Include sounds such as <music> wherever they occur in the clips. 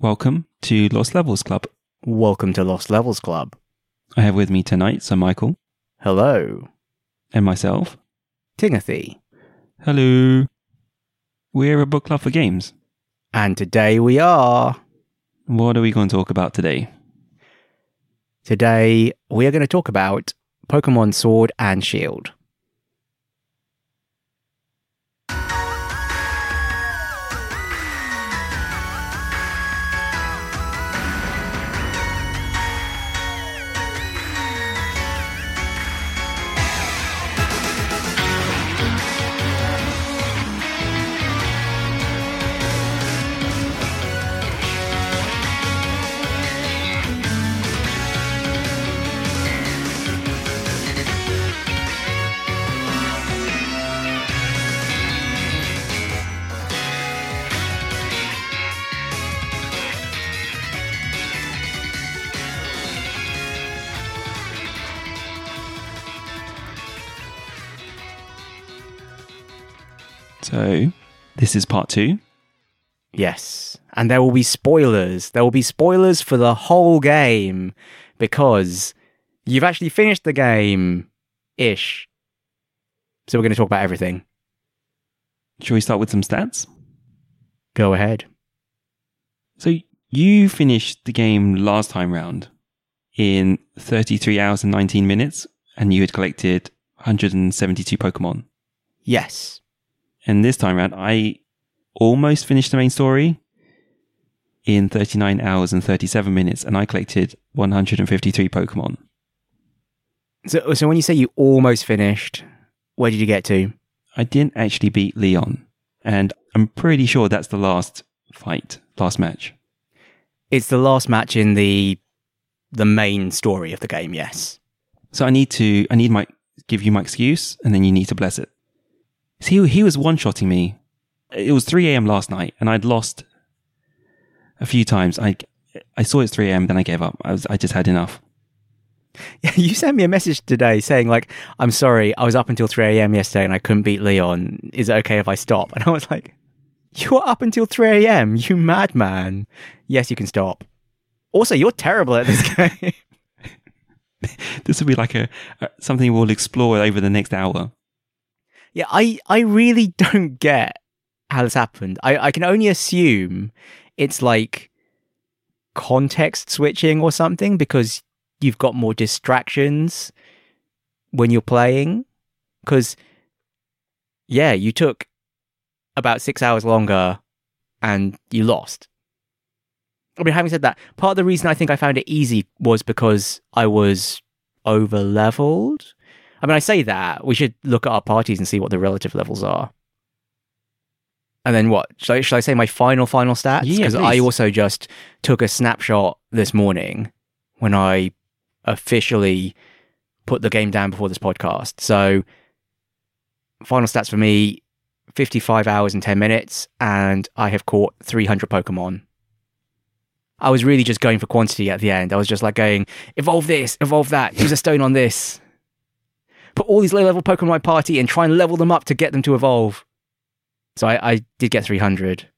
Welcome to Lost Levels Club. Welcome to Lost Levels Club. I have with me tonight Sir Michael Hello, and myself. Timothy. Hello. We're a book club for games. And today we are. What are we going to talk about today? Today we are going to talk about Pokemon Sword and Shield. So, this is part two. Yes. And there will be spoilers. There will be spoilers for the whole game because you've actually finished the game ish. So we're going to talk about everything. Shall we start with some stats? Go ahead. So, you finished the game last time round in 33 hours and 19 minutes, and you had collected 172 Pokemon. Yes. And this time round, I almost finished the main story in 39 hours and 37 minutes, and I collected 153 Pokemon. So, so when you say you almost finished, where did you get to? I didn't actually beat Leon, and I'm pretty sure that's the last fight, last match. It's the last match in the the main story of the game. Yes. So I need to, I need my, give you my excuse, and then you need to bless it. See, he was one shotting me. It was 3 a.m. last night, and I'd lost a few times. I, I saw it's 3 a.m., then I gave up. I was, I just had enough. Yeah, <laughs> you sent me a message today saying like, "I'm sorry, I was up until 3 a.m. yesterday and I couldn't beat Leon. Is it okay if I stop?" <laughs> And I was like, "You were up until 3 a.m. You madman." Yes, you can stop. Also, you're terrible at this <laughs> game. This will be like a, a something we'll explore over the next hour. Yeah, I I really <laughs> don't get how this happened. I I can only assume it's like context switching or something because you've got more distractions when you're playing. Because, yeah, you took about six hours longer and you lost. I mean, having said that, part of the reason I think I found it easy was because I was over leveled. I mean, I say that we should look at our parties and see what the relative levels are. And then what? Should I, should I say my final, final stats? Yeah, Because I also just took a snapshot this morning when I officially put the game down before this podcast. So, final stats for me 55 hours and 10 minutes, and I have caught 300 Pokemon. I was really just going for quantity at the end. I was just like going, evolve this, evolve that, use a stone on this. Put all these low level Pokemon in my party and try and level them up to get them to evolve. So I, I did get 300.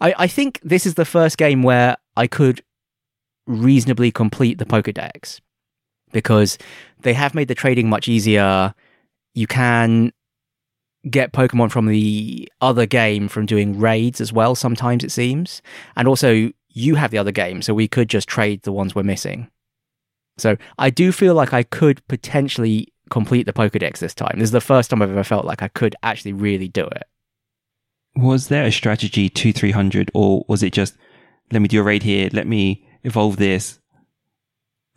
I, I think this is the first game where I could reasonably complete the Pokedex because they have made the trading much easier. You can get Pokemon from the other game from doing raids as well, sometimes it seems. And also, you have the other game, so we could just trade the ones we're missing. So I do feel like I could potentially complete the Pokedex this time. This is the first time I've ever felt like I could actually really do it. Was there a strategy to 300, or was it just let me do a raid here, let me evolve this,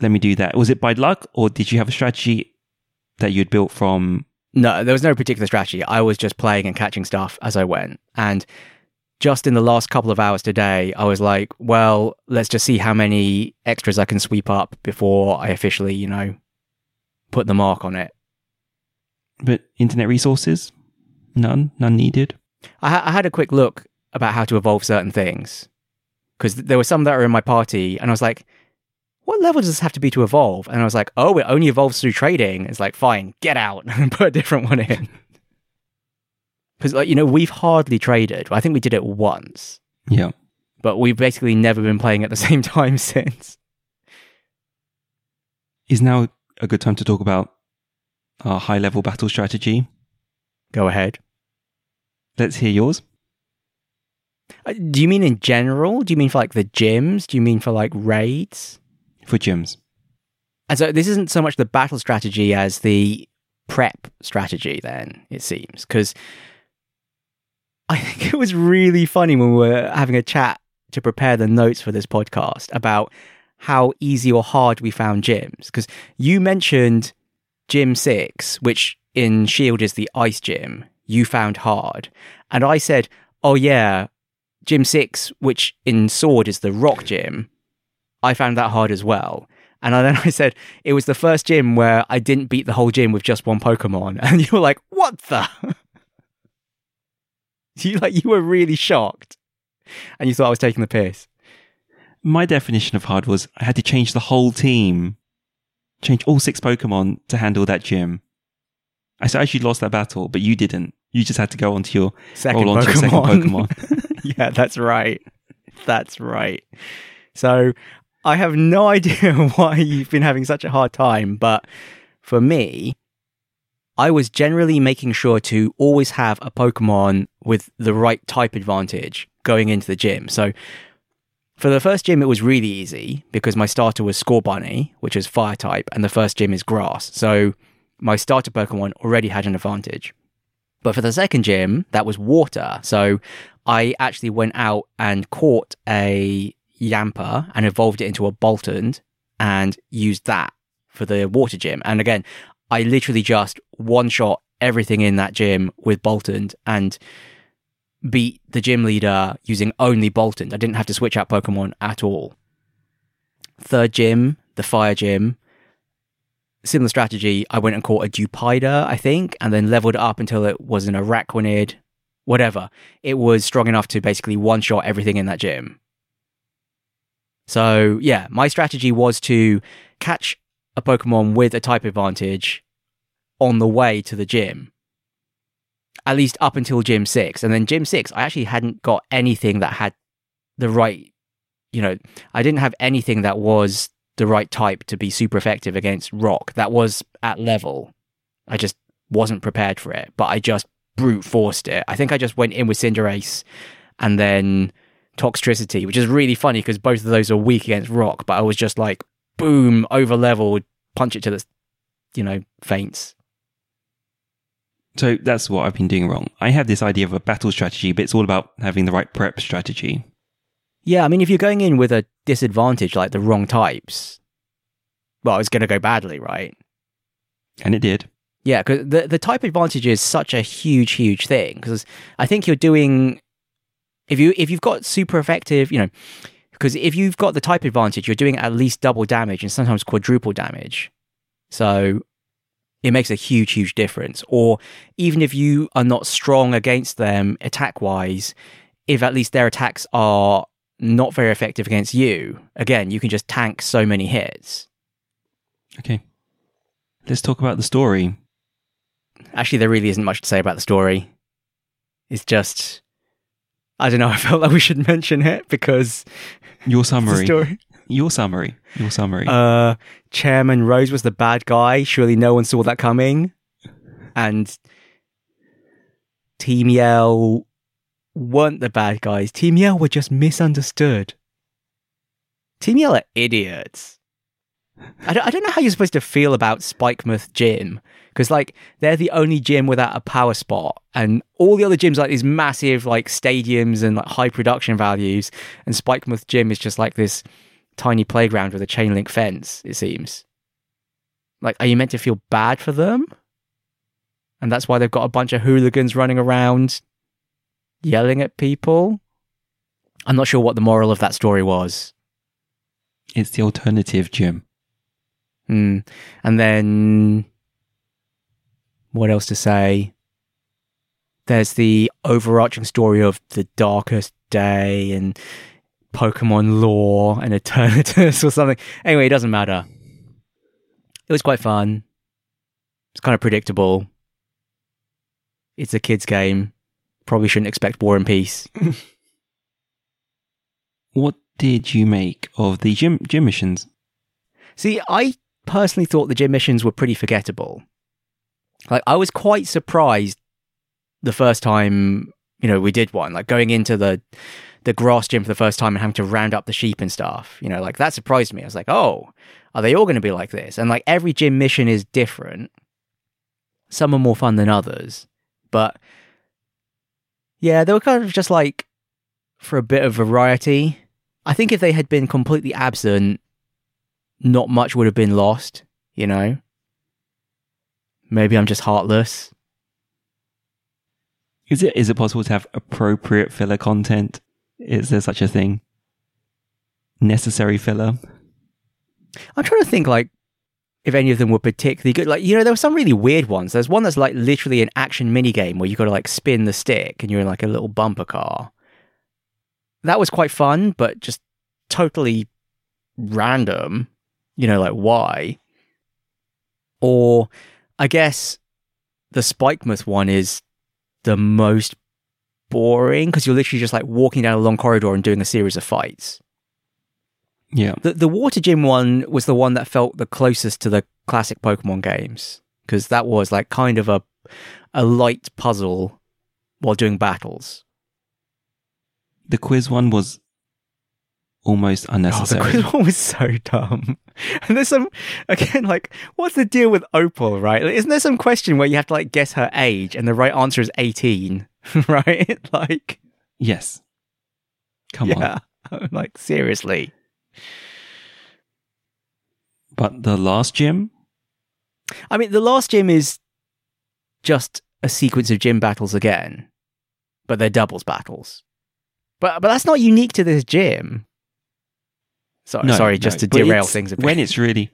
let me do that? Was it by luck, or did you have a strategy that you'd built from? No, there was no particular strategy. I was just playing and catching stuff as I went. And just in the last couple of hours today, I was like, well, let's just see how many extras I can sweep up before I officially, you know, put the mark on it. But internet resources, none, none needed. I, ha- I had a quick look about how to evolve certain things because there were some that were in my party, and I was like, what level does this have to be to evolve? And I was like, oh, it only evolves through trading. It's like, fine, get out <laughs> and put a different one in. <laughs> Because, like, you know, we've hardly traded. I think we did it once. Yeah. but we've basically never been playing at the <laughs> same time since. Is now a good time to talk about our high level battle strategy? Go ahead. Let's hear yours. Uh, Do you mean in general? Do you mean for like the gyms? Do you mean for like raids? For gyms. And so this isn't so much the battle strategy as the prep strategy, then, it seems. Because I think it was really funny when we were having a chat to prepare the notes for this podcast about how easy or hard we found gyms. Because you mentioned Gym 6, which in Shield is the ice gym, you found hard. And I said, oh, yeah, Gym 6, which in Sword is the rock gym, I found that hard as well. And <laughs> then I said, it was the first gym where I didn't beat the whole gym with just one Pokemon. <laughs> And you were like, what the? <laughs> you like you were really shocked. And you thought I was taking the piss. My definition of hard was I had to change the whole team, change all six Pokemon to handle that gym. I so I actually lost that battle, but you didn't. You just had to go onto your Second Pokemon. your second Pokemon. <laughs> <laughs> yeah, that's right. That's right. So I have no idea <laughs> why you've been having such a hard time, but for me, I was generally making sure to always have a Pokemon with the right type advantage going into the gym. So for the first gym, it was really easy because my starter was Scorbunny, which is fire type, and the first gym is grass. So my starter Pokemon already had an advantage. But for the second gym, that was water. So I actually went out and caught a Yamper and evolved it into a Boltund and used that for the water gym. And again, I literally just one shot everything in that gym with Boltund and beat the gym leader using only Boltund. I didn't have to switch out Pokemon at all. Third gym, the fire gym. Similar strategy. I went and caught a Dewpider, I think, and then leveled up until it was an Araquanid, whatever. It was strong enough to basically one shot everything in that gym. So, yeah, my strategy was to catch a Pokemon with a type advantage on the way to the gym. At least up until Gym 6. And then Gym 6, I actually hadn't got anything that had the right, you know, I didn't have anything that was the right type to be super effective against Rock. That was at level. I just wasn't prepared for it, but I just brute forced it. I think I just went in with Cinderace and then Toxtricity, which is really funny because both of those are weak against Rock, but I was just like, boom, over leveled, punch it to the, you know, faints. So that's what I've been doing wrong. I have this idea of a battle strategy, but it's all about having the right prep strategy. Yeah, I mean, if you're going in with a disadvantage like the wrong types, well, it's going to go badly, right? And it did. Yeah, because the the type advantage is such a huge, huge thing. Because I think you're doing if you if you've got super effective, you know, because if you've got the type advantage, you're doing at least double damage and sometimes quadruple damage. So it makes a huge, huge difference. Or even if you are not strong against them attack wise, if at least their attacks are not very effective against you, again, you can just tank so many hits. Okay. Let's talk about the story. Actually, there really isn't much to say about the story. It's just, I don't know. <laughs> I felt like we should mention it because Your <laughs> summary. story. Your summary. Your summary. Uh, Chairman Rose was the bad guy. Surely no one saw that coming. And Team Yell weren't the bad guys. Team Yell were just misunderstood. Team Yell are idiots. I don't, I don't know how you're supposed to feel about Spikemuth Gym because like they're the only gym without a power spot, and all the other gyms like these massive like stadiums and like high production values, and Spikemuth Gym is just like this tiny playground with a chain link fence. It seems like are you meant to feel bad for them? And that's why they've got a bunch of hooligans running around yelling at people. I'm not sure what the moral of that story was. it's the alternative gym. Hmm. And then what else to say? There's the overarching story of the darkest day and Pokemon lore and Eternatus <laughs> or something. Anyway, it doesn't matter. It was quite fun. It's kind of predictable. It's a kid's game. Probably shouldn't expect War and Peace. <laughs> what did you make of the gym gym missions? See, I personally thought the gym missions were pretty forgettable. Like, I was quite surprised the first time, you know, we did one, like going into the the grass gym for the first time and having to round up the sheep and stuff. You know, like that surprised me. I was like, oh, are they all going to be like this? And like every gym mission is different. Some are more fun than others, but yeah, they were kind of just like for a bit of variety. I think if they had been completely absent, not much would have been lost, you know? Maybe I'm just heartless. Is it is it possible to have appropriate filler content? Is there such a thing? Necessary filler? I'm trying to think like if any of them were particularly good. Like, you know, there were some really weird ones. There's one that's like literally an action mini game where you got to like spin the stick and you're in like a little bumper car. That was quite fun, but just totally random. You know, like why? Or I guess the Spikemuth one is the most boring because you're literally just like walking down a long corridor and doing a series of fights. Yeah. The the water gym one was the one that felt the closest to the classic Pokemon games because that was like kind of a a light puzzle while doing battles. The quiz one was almost Oh, the unnecessary. quiz one was so dumb. <laughs> And there's some again like what's the deal with Opal, right? Like, Isn't there some question where you have to like guess her age and the right answer is 18, <laughs> right? <laughs> Like yes. Come on. yeah. like seriously. But the last gym? I mean, the last gym is just a sequence of gym battles again, but they're doubles battles. But but that's not unique to this gym. So, No, sorry, just no, to derail things a bit. When it's really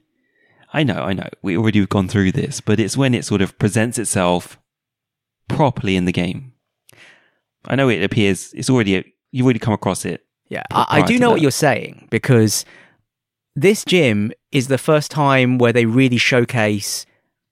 I know, I know. We already have gone through this, but it's when it sort of presents itself properly in the game. I know it appears it's already you've already come across it. yeah, I, I do know what you're saying because this gym is the first time where they really showcase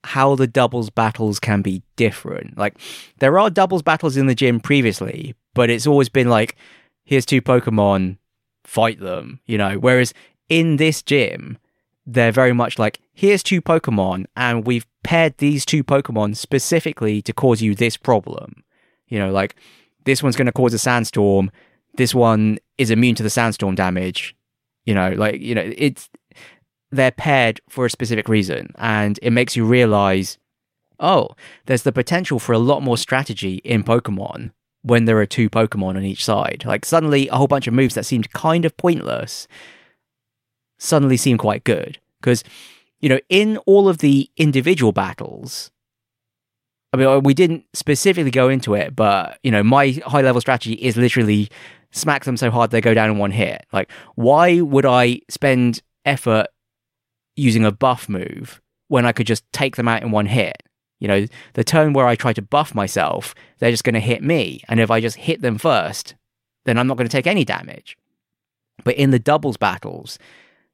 how the doubles battles can be different. Like there are doubles battles in the gym previously, but it's always been like, here's two Pokemon, fight them, you know. Whereas in this gym, they're very much like, here's two Pokemon, and we've paired these two Pokemon specifically to cause you this problem. You know, like this one's going to cause a sandstorm. This one is immune to the sandstorm damage. You know, like, you know, it's, they're paired for a specific reason. And it makes you realize, oh, there's the potential for a lot more strategy in Pokemon when there are two Pokemon on each side. Like, suddenly a whole bunch of moves that seemed kind of pointless suddenly seem quite good. Because, you know, in all of the individual battles, I mean, we didn't specifically go into it, but, you know, my high level strategy is literally smack them so hard they go down in one hit. Like, why would I spend effort using a buff move when I could just take them out in one hit? You know, the turn where I try to buff myself, they're just going to hit me. And if I just hit them first, then I'm not going to take any damage. But in the doubles battles,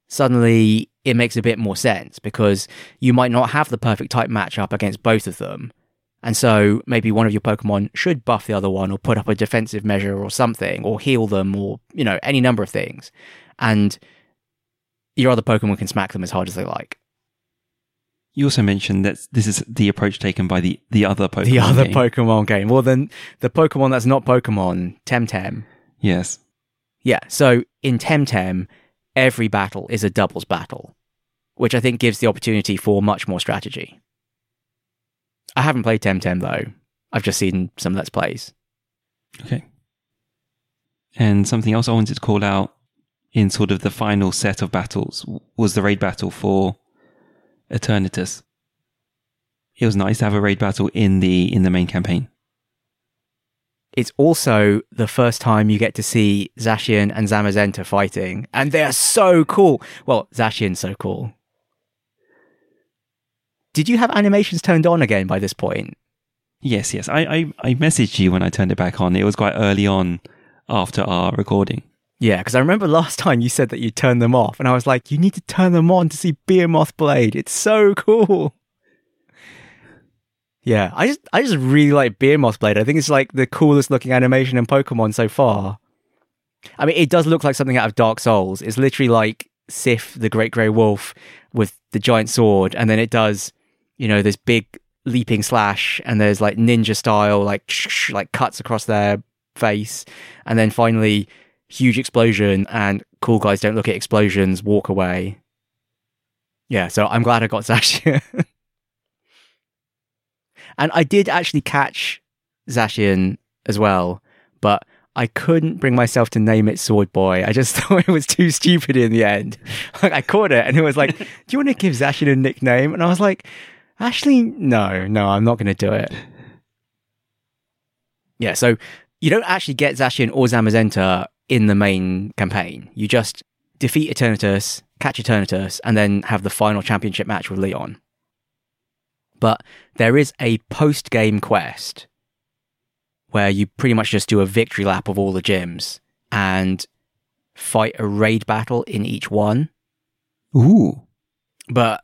suddenly it makes a bit more sense because you might not have the perfect type matchup against both of them. And so maybe one of your Pokemon should buff the other one or put up a defensive measure or something or heal them or, you know, any number of things. And your other Pokemon can smack them as hard as they like. You also mentioned that this is the approach taken by the, the other Pokemon. the other game. Pokemon game. Well, then the Pokemon that's not Pokemon, Temtem. Yes. Yeah. So in Temtem, every battle is a doubles battle, which I think gives the opportunity for much more strategy. I haven't played Temtem though. I've just seen some Let's Plays. Okay. And something else I wanted to call out in sort of the final set of battles was the raid battle for Eternatus. It was nice to have a raid battle in the in the main campaign. It's also the first time you get to see Zacian and Zamazenta fighting, and they're so cool. Well, Zacian's so cool. Did you have animations turned on again by this point? Yes, yes. I, I, I messaged you when I turned it back on. It was quite early on after our recording. Yeah, because I remember last time you said that you turned them off, and I was like, you need to turn them on to see Behemoth Blade. It's so cool. Yeah, I just I just really like Behemoth Blade. I think it's like the coolest looking animation in Pokemon so far. I mean, it does look like something out of Dark Souls. It's literally like Sif, the Great Grey Wolf, with the giant sword, and then it does, you know, this big leaping slash, and there's like ninja style, like like cuts across their face, and then finally huge explosion, and cool guys don't look at explosions, walk away. Yeah, so I'm glad I got Zacian. <laughs> and I did actually catch Zacian as well, but I couldn't bring myself to name it Sword Boy. I just <laughs> thought it was too stupid in the end. <laughs> Like I caught it and it was like, "Do you want to give Zacian a nickname?" And I was like, "Actually, no, no, I'm not going to do it." Yeah, so you don't actually get Zacian or Zamazenta in the main campaign. You just defeat Eternatus, catch Eternatus, and then have the final championship match with Leon. But there is a post game quest where you pretty much just do a victory lap of all the gyms and fight a raid battle in each one. Ooh. But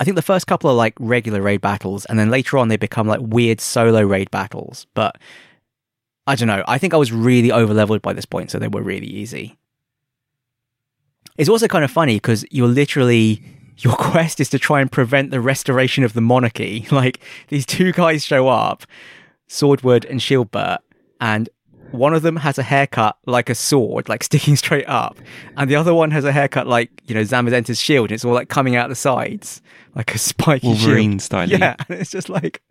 I think the first couple are like regular raid battles, and then later on they become like weird solo raid battles. But I don't know. I think I was really over leveled by this point, so they were really easy. It's also kind of funny because you're literally <laughs> your quest is to try and prevent the restoration of the monarchy. <laughs> Like these two guys show up, Sordward and Shielbert, and one of them has a haircut like a sword, like <laughs> sticking straight up, and the other one has a haircut like you know Zamazenta's shield, and it's all like coming out the sides like a spiky Wolverine shield. style. Yeah, and it's just like,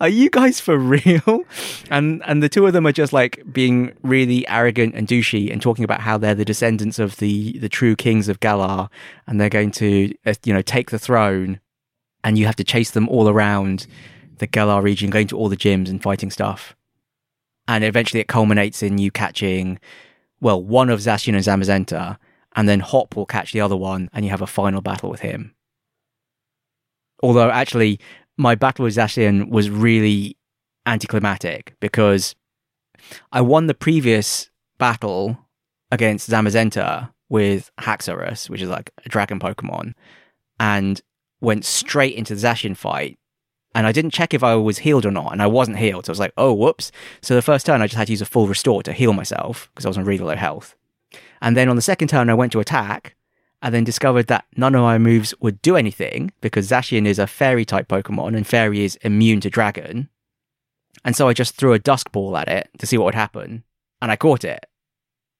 are you guys for real? <laughs> And and the two of them are just like being really arrogant and douchey and talking about how they're the descendants of the the true kings of Galar, and they're going to uh, you know take the throne, and you have to chase them all around the Galar region, going to all the gyms and fighting stuff. And eventually, it culminates in you catching, well, one of Zacian and Zamazenta, and then Hop will catch the other one, and you have a final battle with him. Although, actually, my battle with Zacian was really anticlimactic because I won the previous battle against Zamazenta with Haxorus, which is like a dragon Pokemon, and went straight into the Zacian fight. And I didn't check if I was healed or not, and I wasn't healed. So I was like, oh, whoops. So the first turn, I just had to use a full restore to heal myself because I was on really low health. And then on the second turn, I went to attack, and then discovered that none of my moves would do anything because Zacian is a fairy type Pokemon and fairy is immune to dragon. And so I just threw a dusk ball at it to see what would happen, and I caught it.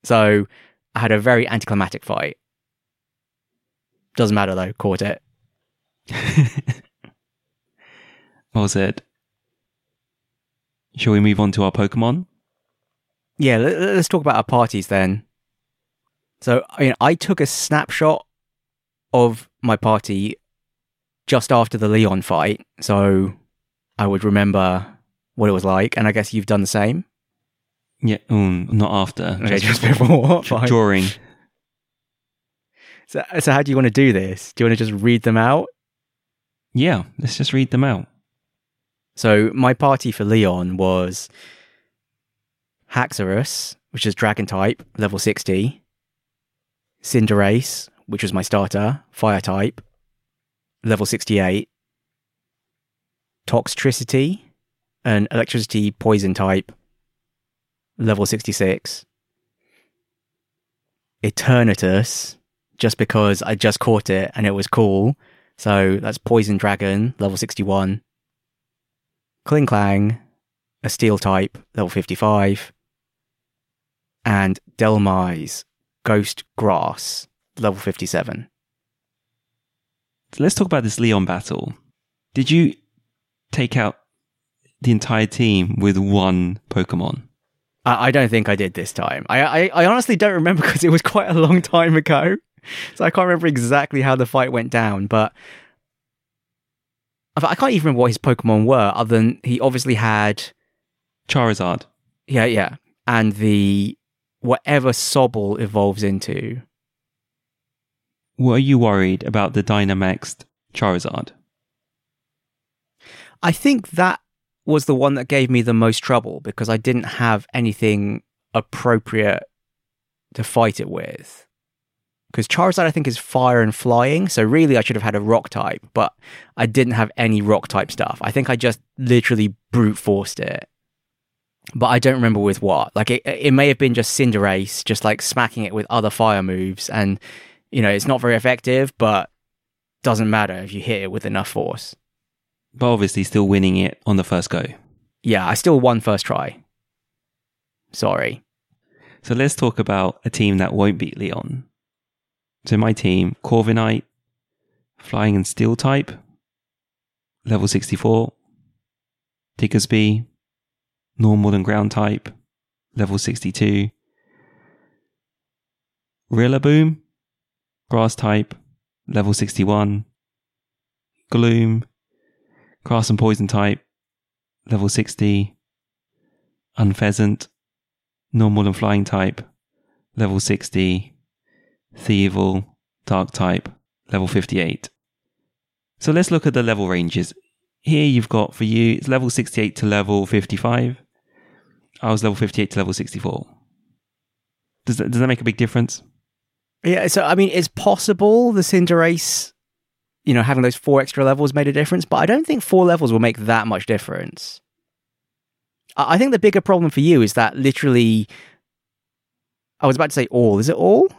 So I had a very anticlimactic fight. Doesn't matter though, caught it. What was it? Shall we move on to our Pokemon? Yeah, let- let's talk about our parties then. So, I mean, I took a snapshot of my party just after the Leon fight, so I would remember what it was like, and I guess you've done the same. Yeah, mm, not after. Okay, just before. <laughs> Fine. During. So, so how do you want to do this? Do you want to just read them out? Yeah, let's just read them out. So my party for Leon was Haxorus, which is Dragon type, level 60. Cinderace, which was my starter, Fire type, level 68. Toxtricity, an electricity poison type, level 66. Eternatus, just because I just caught it and it was cool. So that's Poison Dragon, level 61. Klinklang, a steel type, level 55. And Dhelmise, Ghost Grass, level 57. So let's talk about this Leon battle. Did you take out the entire team with one Pokemon? I, I don't think I did this time. I, I, I honestly don't remember <laughs> because it was quite a long time ago. So I can't remember exactly how the fight went down, but I I can't even remember what his Pokemon were, other than he obviously had Charizard. Yeah, yeah. And the whatever Sobble evolves into. Were you worried about the Dynamaxed Charizard? I think that was the one that gave me the most trouble because I didn't have anything appropriate to fight it with. Because Charizard, I think, is fire and flying. So really, I should have had a rock type, but I didn't have any rock type stuff. I think I just literally brute forced it. But I don't remember with what. Like it, it may have been just Cinderace, just like smacking it with other fire moves, and you know it's not very effective, but doesn't matter if you hit it with enough force. But obviously, still winning it on the first go. Yeah, I still won first try. Sorry. So let's talk about a team that won't beat Leon. So my team, Corviknight, Flying and Steel type, level 64. Diggersby, normal and ground type, level 62. Rillaboom, grass type, level 61. Gloom, grass and poison type, level 60. Unfezant, normal and flying type, level 60. Thievul, dark type, level 58. So let's look at the level ranges. Here you've got for you, it's level 68 to level 55. I was level 58 to level 64. Does that, does that make a big difference? Yeah, so I mean, it's possible the Cinderace, you know, having those four extra levels made a difference, but I don't think four levels will make that much difference. I I think the bigger problem for you is that literally, I was about to say all. Is it all?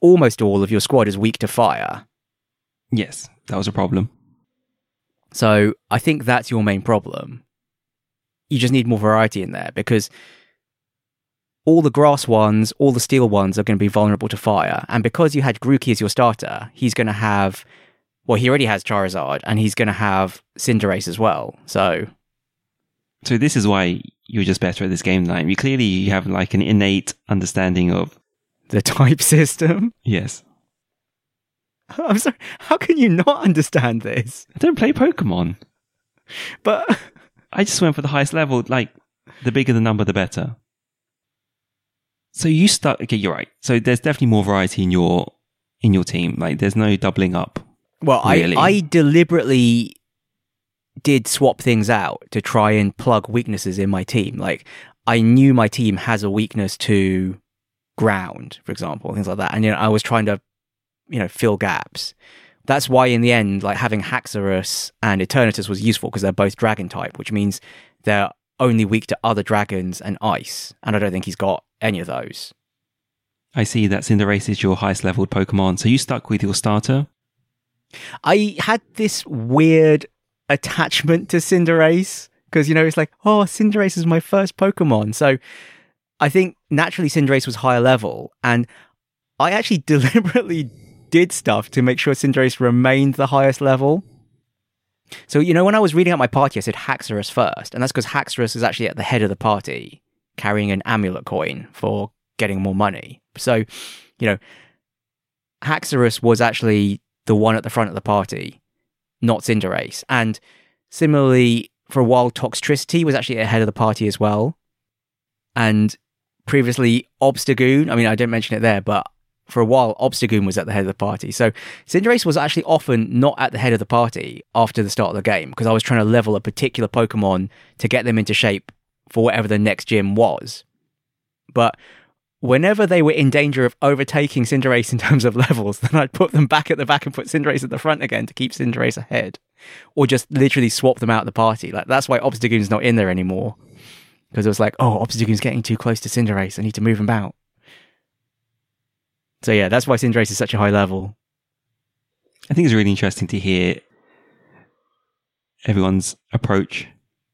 Almost all of your squad is weak to fire. Yes, that was a problem. So I think that's your main problem. You just need more variety in there because all the grass ones, all the steel ones are going to be vulnerable to fire. And because you had Grookey as your starter, he's going to have, well, he already has Charizard and he's going to have Cinderace as well. So So this is why you're just better at this game than I am. You clearly you have like an innate understanding of the <laughs> type system. yes. I'm sorry, how can you not understand this? I don't play Pokemon. But I just went for the highest level. Like the bigger the number, the better. So you start. Okay, you're right. So there's definitely more variety in your in your team. Like there's no doubling up. Well, Really? I, I deliberately did swap things out to try and plug weaknesses in my team. Like, I knew my team has a weakness to ground, for example, things like that. And, you know, I was trying to, you know, fill gaps. That's why, in the end, like having Haxorus and Eternatus was useful because they're both dragon type, which means they're only weak to other dragons and ice. And I don't think he's got any of those. I see that Cinderace is your highest leveled Pokemon. So you stuck with your starter. I had this weird attachment to Cinderace because you know it's like, oh, Cinderace is my first Pokemon. So I think naturally Cinderace was higher level, and I actually <laughs> deliberately did stuff to make sure Cinderace remained the highest level. So you know, when I was reading out my party, I said Haxorus first, and that's because Haxorus is actually at the head of the party, carrying an amulet coin for getting more money. So, you know, Haxorus was actually the one at the front of the party, not Cinderace. And similarly, for a while, Toxtricity was actually ahead of the party as well. And previously, Obstagoon, I mean, I didn't mention it there, but for a while, Obstagoon was at the head of the party. So Cinderace was actually often not at the head of the party after the start of the game because I was trying to level a particular Pokemon to get them into shape for whatever the next gym was. But whenever they were in danger of overtaking Cinderace in terms of <laughs> levels, then I'd put them back at the back and put Cinderace at the front again to keep Cinderace ahead. Or just literally swap them out of the party. Like that's why Obstagoon's not in there anymore. Because it was like, oh, Obstagoon's getting too close to Cinderace. I need to move him out. So yeah, that's why Cinderace is such a high level. I think it's really interesting to hear everyone's approach.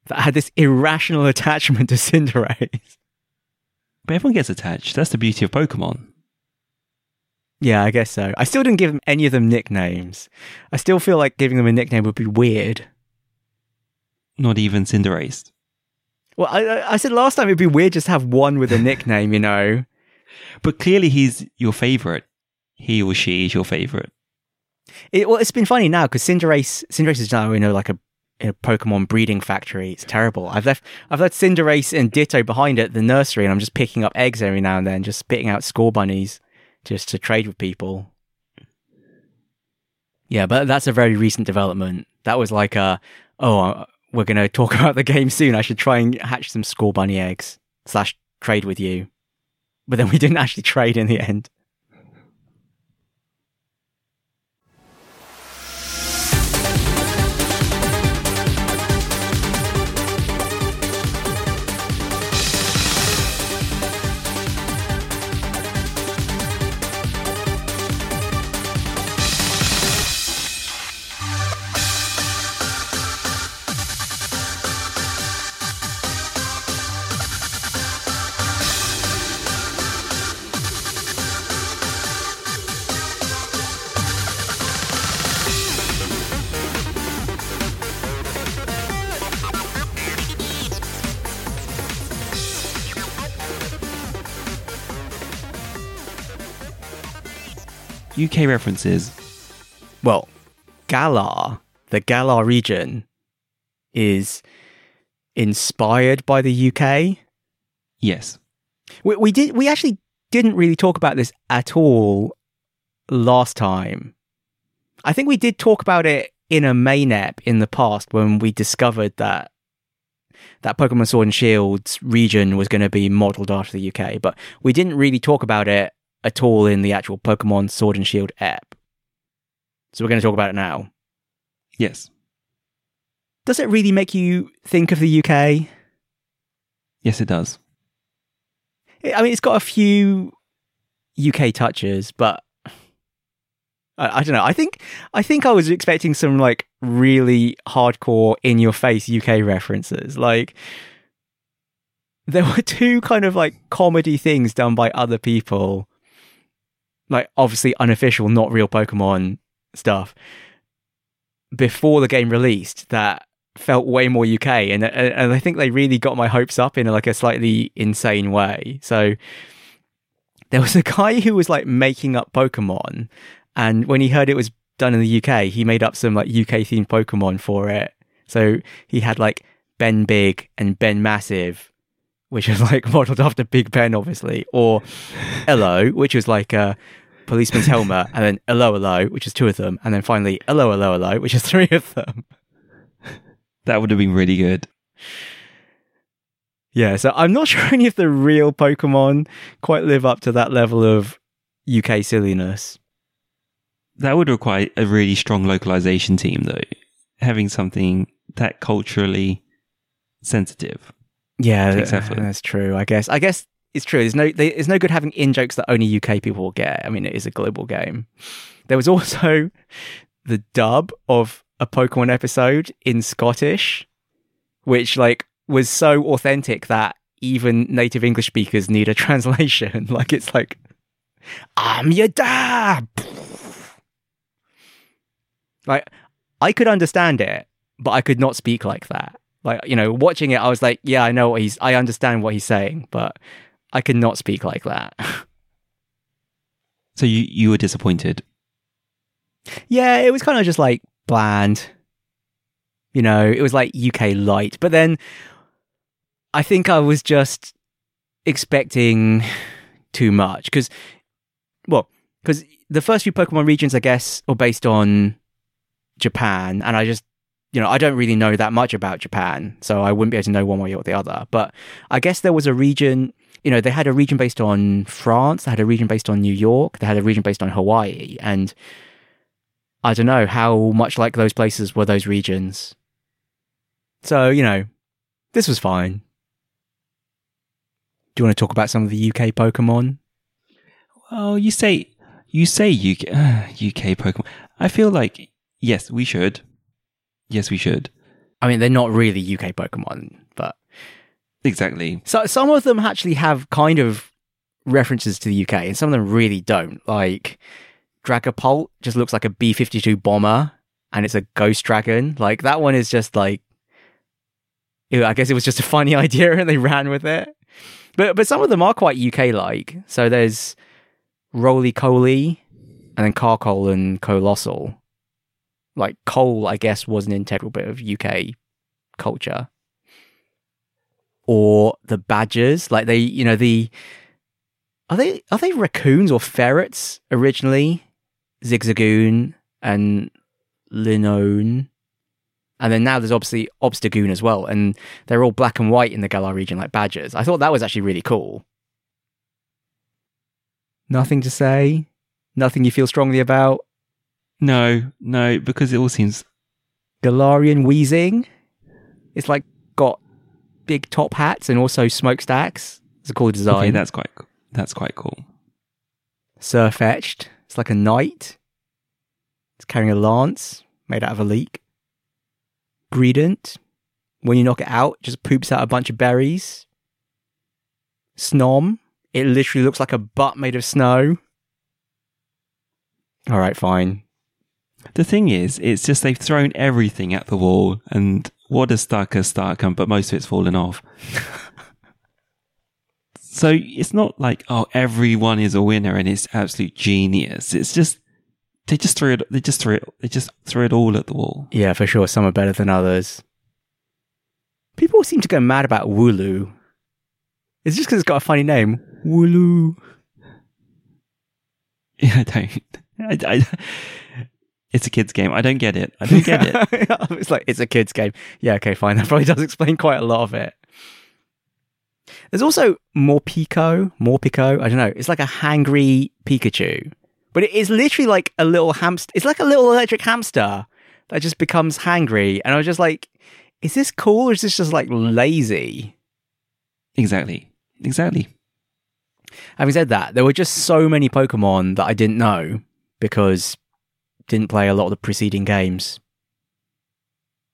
That I had this irrational <laughs> attachment to Cinderace. But everyone gets attached. That's the beauty of Pokemon. Yeah, I guess so. I still didn't give them any of them nicknames. I still feel like giving them a nickname would be weird. Not even Cinderace. Well, I- I, I said last time it'd be weird just to have one with a nickname, you know. But clearly he's your favorite. He or she is your favorite. It, well, it's been funny now because Cinderace, Cinderace is now you know like a, a Pokemon breeding factory. It's terrible. I've left I've left Cinderace and Ditto behind at the nursery, and I'm just picking up eggs every now and then, just spitting out Scorbunnies just to trade with people. Yeah, but that's a very recent development. That was like a oh, uh, we're gonna talk <laughs> about the game soon. I should try and hatch some Scorbunny eggs slash trade with you. But then we didn't actually trade in the end. UK references. Well, Galar, the Galar region, is inspired by the UK. Yes. We, we did. We actually didn't really talk about this at all last time. I think we did talk about it in a main ep in the past when we discovered that that Pokemon Sword and Shield's region was going to be modeled after the UK, but we didn't really talk about it at all in the actual Pokemon Sword and Shield app. So we're going to talk about it now. Yes. Does it really make you think of the UK? Yes, it does. I mean, it's got a few UK touches, but I, I, don't know. I think I think I was expecting some like really hardcore in your face UK references. Like there were two kind of like comedy things done by other people. Like obviously unofficial, not real Pokemon stuff before the game released that felt way more UK, and and I think they really got my hopes up in like a slightly insane way. So there was a guy who was like making up Pokemon, and when he heard it was done in the UK, he made up some like UK themed Pokemon for it. So he had like Ben Big and Ben Massive, which is like <laughs> modeled after Big Ben, obviously, or <laughs> Hello, which is like a policeman's helmet, and then Hello Hello, which is two of them, and then finally Hello Hello Hello, which is <laughs> three of them. That would have been really good. Yeah, so I'm not sure any of the real Pokemon quite live up to that level of UK silliness. That would require a really strong localization team, though. Having something that culturally sensitive. Yeah, that's true. I guess. I guess it's true. There's no. There's no good having in jokes that only UK people will get. I mean, it is a global game. There was also <laughs> the dub of a Pokemon episode in Scottish, which like was so authentic that even native English speakers need a <laughs> translation. like it's like, I'm your dad. Like I could understand it, but I could not speak like that. Like you know, watching it, I was like, yeah, I know what he's. I understand what he's saying, but I could not speak like that. So you you were disappointed. yeah, it was kind of just like bland. You know, it was like UK light, but then I think I was just expecting too much because, well, because the first few Pokemon regions, I guess, are based on Japan, and I just, you know, I don't really know that much about Japan, so I wouldn't be able to know one way or the other. But I guess there was a region, you know, they had a region based on France, they had a region based on New York, they had a region based on Hawaii, and I don't know how much like those places were those regions. So, you know, this was fine. Do you want to talk about some of the UK Pokemon? Well, you say you say UK uh, <sighs> UK Pokemon. I feel like yes, we should. Yes, we should. I mean, they're not really UK Pokemon, but Exactly. so some of them actually have kind of references to the UK, and some of them really don't. Like Dragapult just looks like a B fifty two bomber, and it's a ghost dragon. Like that one is just like, I guess it was just a funny <laughs> idea, and they ran with it. But but some of them are quite UK like. So there's Rolycoly, and then Carkol and Coalossal. Like coal, I guess, was an integral bit of UK culture. Or the badgers, like they, you know, the are they are they raccoons or ferrets originally? Zigzagoon and Linoone. And then now there's obviously Obstagoon as well, and they're all black and white in the Galar region like badgers. I thought that was actually really cool. Nothing to say? Nothing you feel strongly about? No, no, because it all seems Galarian Weezing. It's like got big top hats and also smokestacks. It's a cool design. okay. That's quite that's quite cool. Sirfetch'd. It's like a knight. It's carrying a lance made out of a leek. Greedent. When you knock it out, it just poops out a bunch of berries. Snom. It literally looks like a butt made of snow. All right, fine. The thing is, it's just they've thrown everything at the wall, and what has stuck has stuck, and but most of it's fallen off. <laughs> so it's not like oh, everyone is a winner and it's absolute genius. It's just They just threw it. They just threw it. They just threw it all at the wall. Yeah, for sure. Some are better than others. People seem to go mad about Wooloo. It's just because it's got a funny name. Wooloo. <laughs> Yeah, I don't. <laughs> I, I, it's a kids' game. I don't get it. I don't get it. <laughs> it's like, it's a kid's game. Yeah, okay, fine. <laughs> That probably does explain quite a lot of it. There's also Morpeko, more Morpeko. I don't know. It's like a hangry Pikachu. But it is literally like a little hamster. It's like a little electric hamster that just becomes hangry. And I was just like, is this cool or is this just like lazy? exactly. Exactly. Having said that, there were just so many Pokemon that I didn't know because didn't play a lot of the preceding games.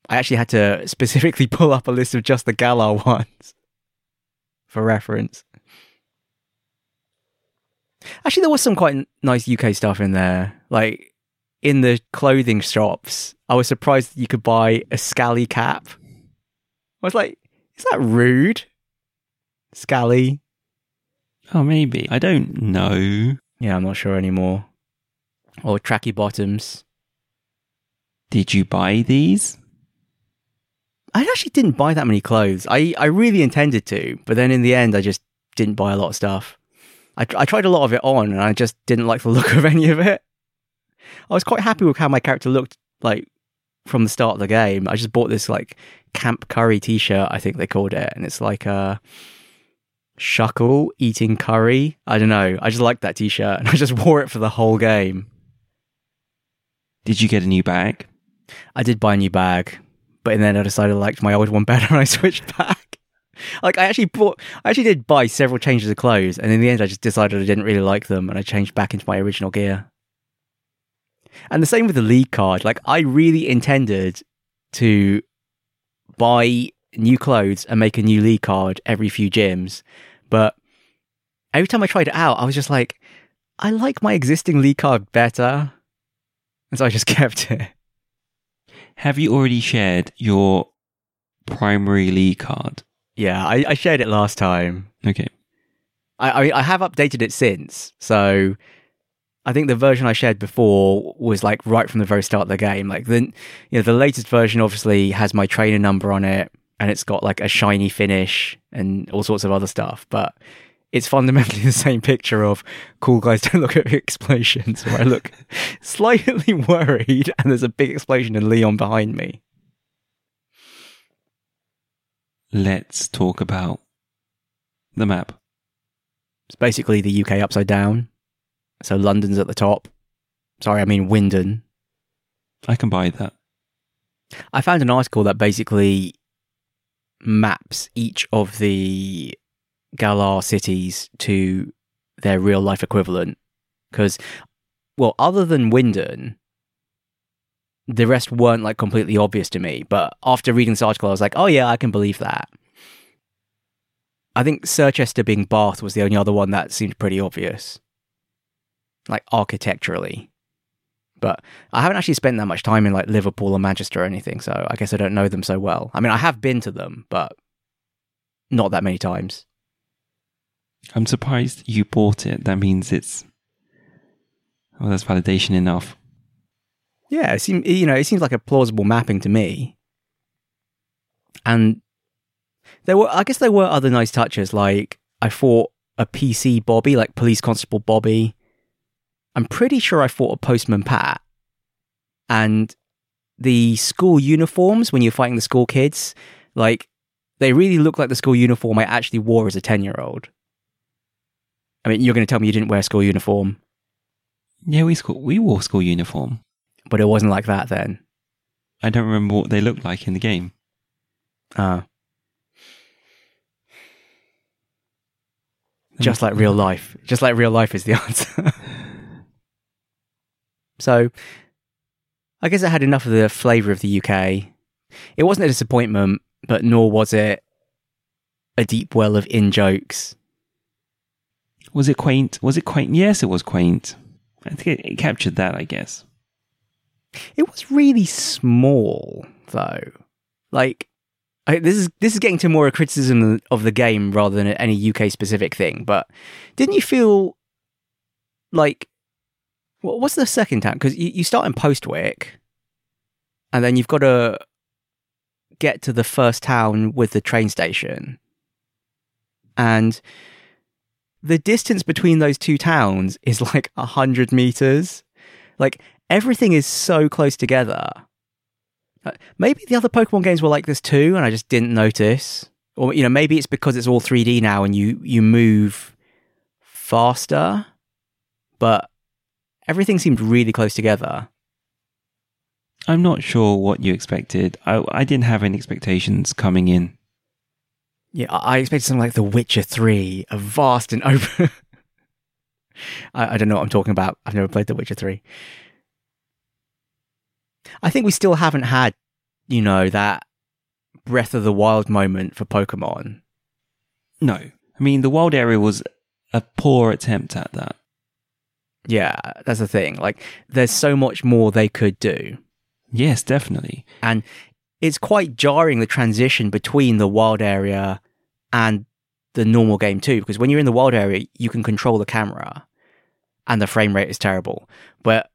I actually had to <laughs> specifically pull up a list of just the Galar <laughs> ones for reference. Actually, there was some quite nice UK stuff in there. Like in the clothing shops, I was surprised that you could buy a Scally cap. I was like, is that rude? Scally? Oh, maybe. I don't know. Yeah, I'm not sure anymore. Or tracky bottoms. Did you buy these? I actually didn't buy that many clothes. I, I really intended to, but then in the end, I just didn't buy a lot of stuff. I, I tried a lot of it on, and I just didn't like the <laughs> look of any of it. I was quite happy with how my character looked like from the start of the game. I just bought this like Camp Curry T-shirt, I think they called it, and it's like a shuckle eating curry. I don't know. I just liked that T-shirt, and <laughs> I just wore it for the whole game. Did you get a new bag? I did buy a new bag, but then I decided I liked my old one better <laughs> and I switched back. Like I actually bought, I actually did buy several changes of clothes, and in the end, I just decided I didn't really like them, and I changed back into my original gear. And the same with the league card. Like I really intended to buy new clothes and make a new league card every few gyms, but every time I tried it out, I was just like, I like my existing league card better, and so I just <laughs> kept it. Have you already shared your primary league card? Yeah, I, I shared it last time. Okay. I, I I have updated it since. So I think the version I shared before was like right from the very start of the game. Like the you know the latest version obviously has my trainer number on it and it's got like a shiny finish and all sorts of other stuff. But it's fundamentally <laughs> the same picture of cool guys don't look at <laughs> explosions where I look <laughs> slightly worried and there's a big explosion in Leon behind me. Let's talk about the map. It's basically the UK upside down. So London's at the top. Sorry, I mean Wyndon. I can buy that. I found an article that basically maps each of the Galar cities to their real life equivalent. Because, well, other than Wyndon, the rest weren't like completely obvious to me. But after reading this article, I was like, oh yeah, I can believe that. I think Circhester being Bath was the only other one that seemed pretty obvious, like architecturally. But I haven't actually spent that much time in like Liverpool or Manchester or anything, so I guess I don't know them so well. I mean, I have been to them, but not that many times. I'm surprised you bought it. That means it's well, that's validation enough. Yeah, it seems you know it seems like a plausible mapping to me. And there were, I guess, there were other nice touches. Like I fought a PC Bobby, like Police Constable Bobby. I'm pretty sure I fought a Postman Pat, and the school uniforms when you're fighting the school kids, like they really look like the school uniform I actually wore as a ten year old. I mean, you're going to tell me you didn't wear school uniform, Yeah, we school we wore school uniform. but it wasn't like that then. I don't remember what they looked like in the game. Uh, just like real life. Just like real life is the <laughs> answer. so, I guess it had enough of the flavour of the UK. It wasn't a disappointment, but nor was it a deep well of in jokes. Was it quaint? Was it quaint? Yes, it was quaint. I think it, it captured that. I guess. It was really small, though. Like, I, this is this is getting to more a criticism of the game rather than any UK specific thing. But didn't you feel like Wha- What's the second town? Because you, you start in Postwick, and then you've got to get to the first town with the train station. And the distance between those two towns is like a hundred meters. Like everything is so close together. Uh, Maybe the other Pokemon games were like this too, and I just didn't notice. Or you know, maybe it's because it's all 3D now and you you move faster, but everything seemed really close together. I'm not sure what you expected. I, I didn't have any expectations coming in. Yeah, I expected something like The Witcher 3, a vast and open. <laughs> I, I don't know what I'm talking about. I've never played The Witcher 3. I think we still haven't had, you know, that Breath of the Wild moment for Pokemon. No. I mean, the wild area was a poor attempt at that. Yeah, that's the thing. Like, there's so much more they could do. Yes, definitely. And it's quite jarring the transition between the wild area and the normal game too, because when you're in the wild area, you can control the camera and the frame rate is terrible. But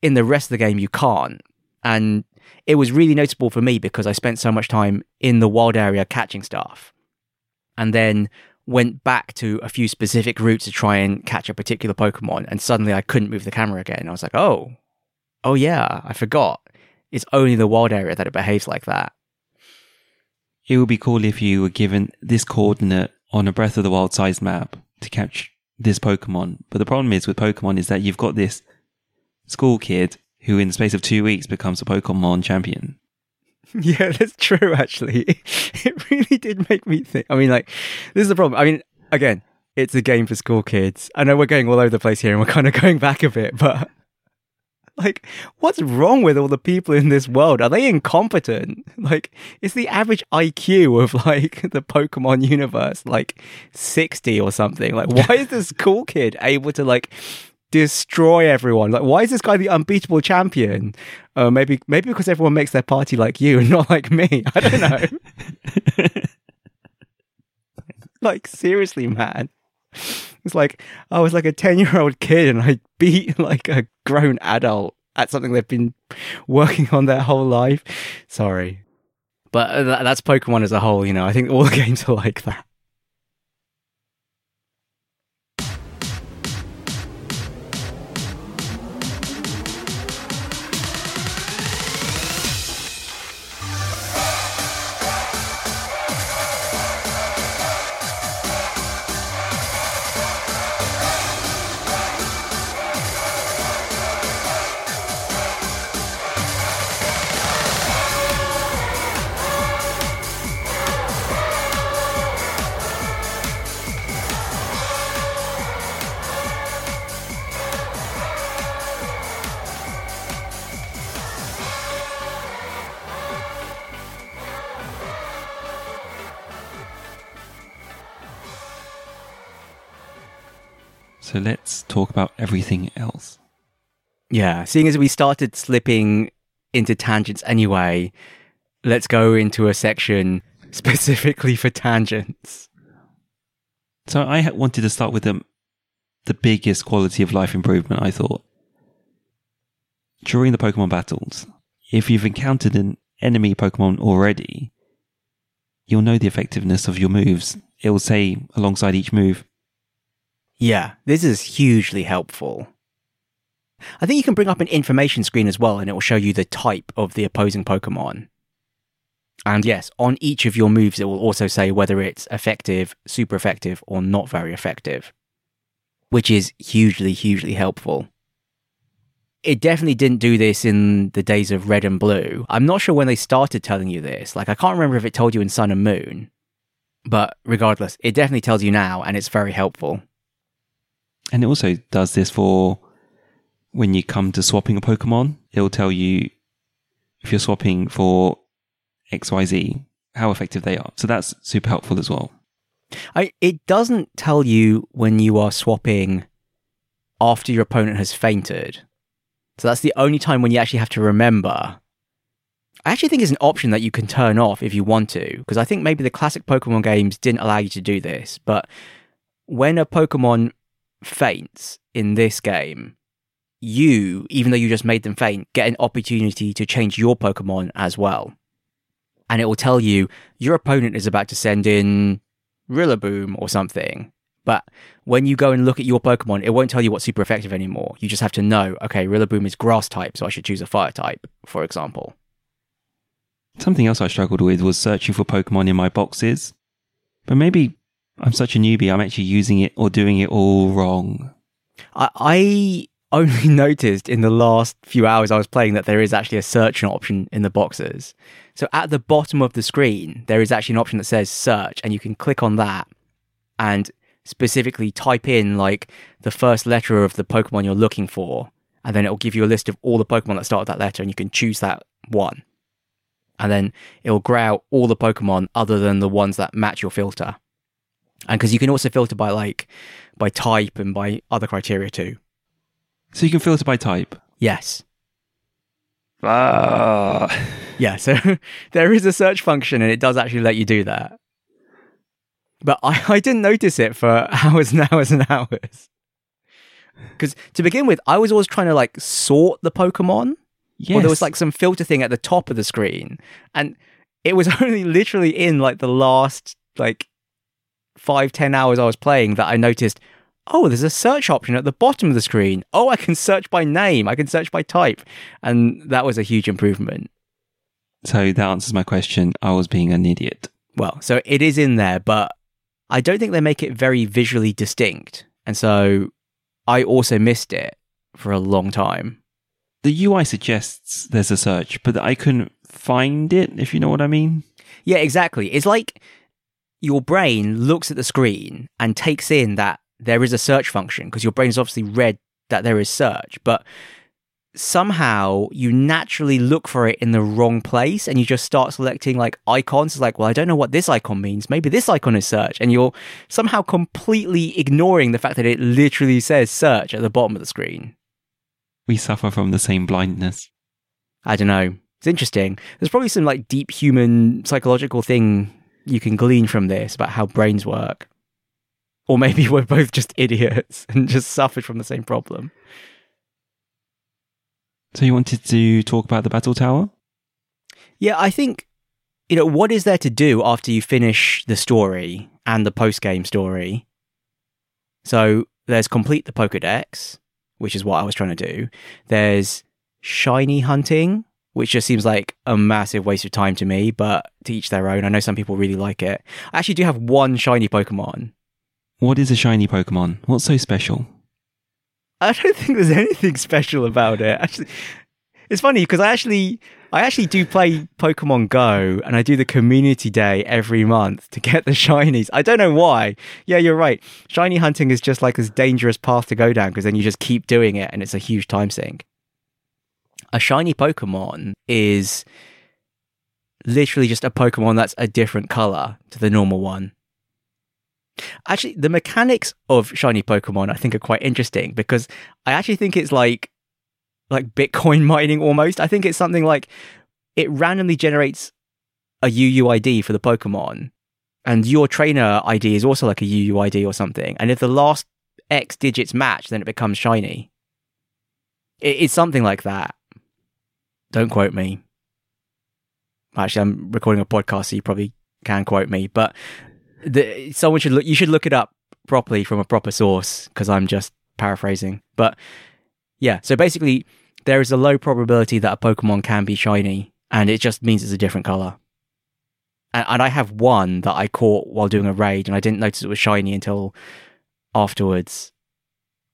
in the rest of the game, you can't. And it was really noticeable for me because I spent so much time in the wild area catching stuff and then went back to a few specific routes to try and catch a particular Pokemon. And suddenly I couldn't move the camera again. I was like, oh, oh yeah, I forgot. It's only the wild area that it behaves like that. It would be cool if you were given this coordinate on a Breath of the Wild sized map to catch this Pokemon. But the problem is with Pokemon is that you've got this school kid who in the space of two weeks becomes a Pokemon champion. <laughs> Yeah, that's true, actually. <laughs> It really did make me think. I mean, like, this is the problem. I mean, again, it's a game for school kids. I know we're going all over the place here and we're kind of <laughs> going back a bit, but like, what's wrong with all the people in this world? Are they incompetent? Like, is the average IQ of like <laughs> the Pokemon universe like 60 or something? Like, why is this cool kid able to like destroy everyone. Like, why is this guy the unbeatable champion? Uh, maybe, maybe because everyone makes their party like you and <laughs> not like me. I don't know. <laughs> like, seriously, man. It's like I was like a ten-year-old kid and I beat <laughs> like a grown adult at something they've been working on their whole life. Sorry, but uh, that's Pokemon as a whole. You know, I think all <laughs> the games are like that. So let's talk about everything else. Yeah, seeing as we started slipping into tangents anyway, let's go into a section <laughs> specifically for tangents. So I wanted to start with the, the biggest quality of life improvement, I thought. During the Pokemon battles, if you've encountered an enemy Pokemon already, you'll know the effectiveness of your moves. It will say alongside each move, Yeah, this is hugely helpful. I think you can bring up an information screen as well, and it will show you the type of the opposing Pokemon. And yes, on each of your moves, it will also say whether it's effective, super effective, or not very effective, which is hugely, hugely helpful. It definitely didn't do this in the days of Red and Blue. I'm not sure when they started telling you this. Like, I can't remember if it told you in Sun and Moon. But regardless, it definitely tells you now, and it's very helpful. And it also does this for when you come to swapping a Pokemon. It'll tell you if you're swapping for XYZ, how effective they are. So that's super helpful as well. I, it doesn't tell you when you are swapping after your opponent has fainted. So that's the only time when you actually have to remember. I actually think it's an option that you can turn off if you want to, because I think maybe the classic Pokemon games didn't allow you to do this. But when a Pokemon faints in this game, you, even though you just made them faint, get an opportunity to change your Pokemon as well. And it will tell you your opponent is about to send in Rillaboom or something. But when you go and look at your Pokemon, it won't tell you what's super effective anymore. You just have to know, okay, Rillaboom is grass type, so I should choose a fire type, for example. Something else I struggled with was searching for Pokemon in my boxes. But maybe I'm such a newbie, I'm actually using it or doing it all wrong. I, I only <laughs> noticed in the last few hours I was playing that there is actually a search option in the boxes. So at the bottom of the screen, there is actually an option that says search, and you can click on that and specifically type in like the first letter of the Pokemon you're looking for, and then it'll give you a list of all the Pokemon that start with that letter, and you can choose that one. And then it'll grey out all the Pokemon other than the ones that match your filter. And because you can also filter by like by type and by other criteria too. So you can filter by type. Yes. Ah. <laughs> Yeah, so <laughs> there is a search function and it does actually let you do that. But I, I didn't notice it for <laughs> hours and hours and hours. Because to begin with, I was always trying to like sort the Pokemon. Yes. Or there was like some filter thing at the top of the screen. And it was only literally in like the last like five, ten hours I was playing that I noticed, oh, there's a search option at the bottom of the screen. Oh, I can search by name. I can search by type. And that was a huge improvement. So that answers my question. I was being an idiot. Well, so it is in there, but I don't think they make it very visually distinct. And so I also missed it for a long time. The UI suggests there's a search, but I couldn't find it, if you know what I mean. Yeah, exactly. It's like your brain looks at the screen and takes in that there is a search function because your brain has obviously read that there is search, but somehow you naturally look for it in the wrong place and you just start selecting like icons. It's like, well, I don't know what this icon means. Maybe this icon is search. And you're somehow completely ignoring the fact that it literally says search at the bottom of the screen. We suffer from the same blindness. I don't know. It's interesting. There's probably some like deep human psychological thing you can glean from this about how brains work. Or maybe <laughs> we're both just idiots <laughs> and just suffered from the same problem. So you wanted to talk about the battle tower? Yeah, I think you know what is there to do after you finish the story and the post game story. So there's complete the Pokedex, which is what I was trying to do. There's shiny hunting, which just seems like a massive waste of time to me, but to each their own. I know some people really like it. I actually do have one shiny Pokemon. What is a shiny Pokemon? What's so special? I don't think there's <laughs> anything special about it. Actually, it's funny because I actually I actually do play Pokemon Go and I do the community day every month to get the <laughs> shinies. I don't know why. Yeah, you're right. Shiny hunting is just like this dangerous path to go down because then you just keep doing it and it's a huge time sink. A shiny Pokemon is literally just a Pokemon that's a different color to the normal one. Actually, the mechanics of shiny Pokemon I think are quite interesting because I actually think it's like like Bitcoin <laughs> mining almost. I think it's something like it randomly generates a UUID for the Pokemon, and your trainer ID is also like a UUID or something. And if the last X digits match, then it becomes shiny. It's something like that. Don't quote me. Actually, I'm recording a podcast, so you probably can quote me. But the, someone should look. You should look it up properly from a proper source because I'm just paraphrasing. But yeah, so basically, there is a low probability that a Pokemon can be shiny, and it just means it's a different color. And, and I have one that I caught while doing a raid, and I didn't notice it was shiny until afterwards.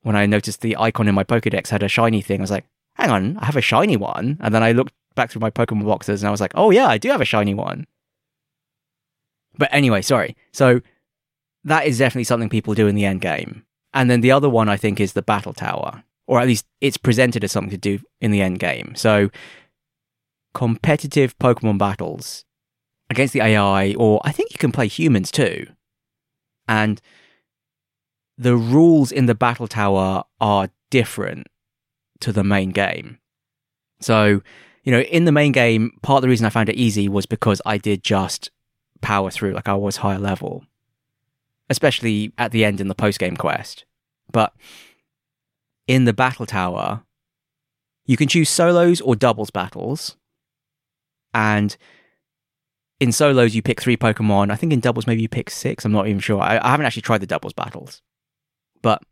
When I noticed the icon in my Pokedex had a shiny thing, I was like, "Hang on, I have a shiny one." And then I looked back through my Pokemon boxes, and I was like, "Oh yeah, I do have a shiny one." But anyway, sorry. So that is definitely something people do in the end game. And then the other one I think is the battle tower, or at least it's presented as something to do in the end game. So competitive Pokemon battles against the AI, or I think you can play humans too. And the rules in the battle tower are different to the main game. So, you know, in the main game, part of the reason I found it easy was because I did just power through, like I was higher level, especially at the end in the post game quest. But in the battle tower, you can choose solos or doubles battles. And in solos, you pick three Pokemon. I think in doubles, maybe you pick six. I'm not even sure. I, I haven't actually tried the doubles battles. But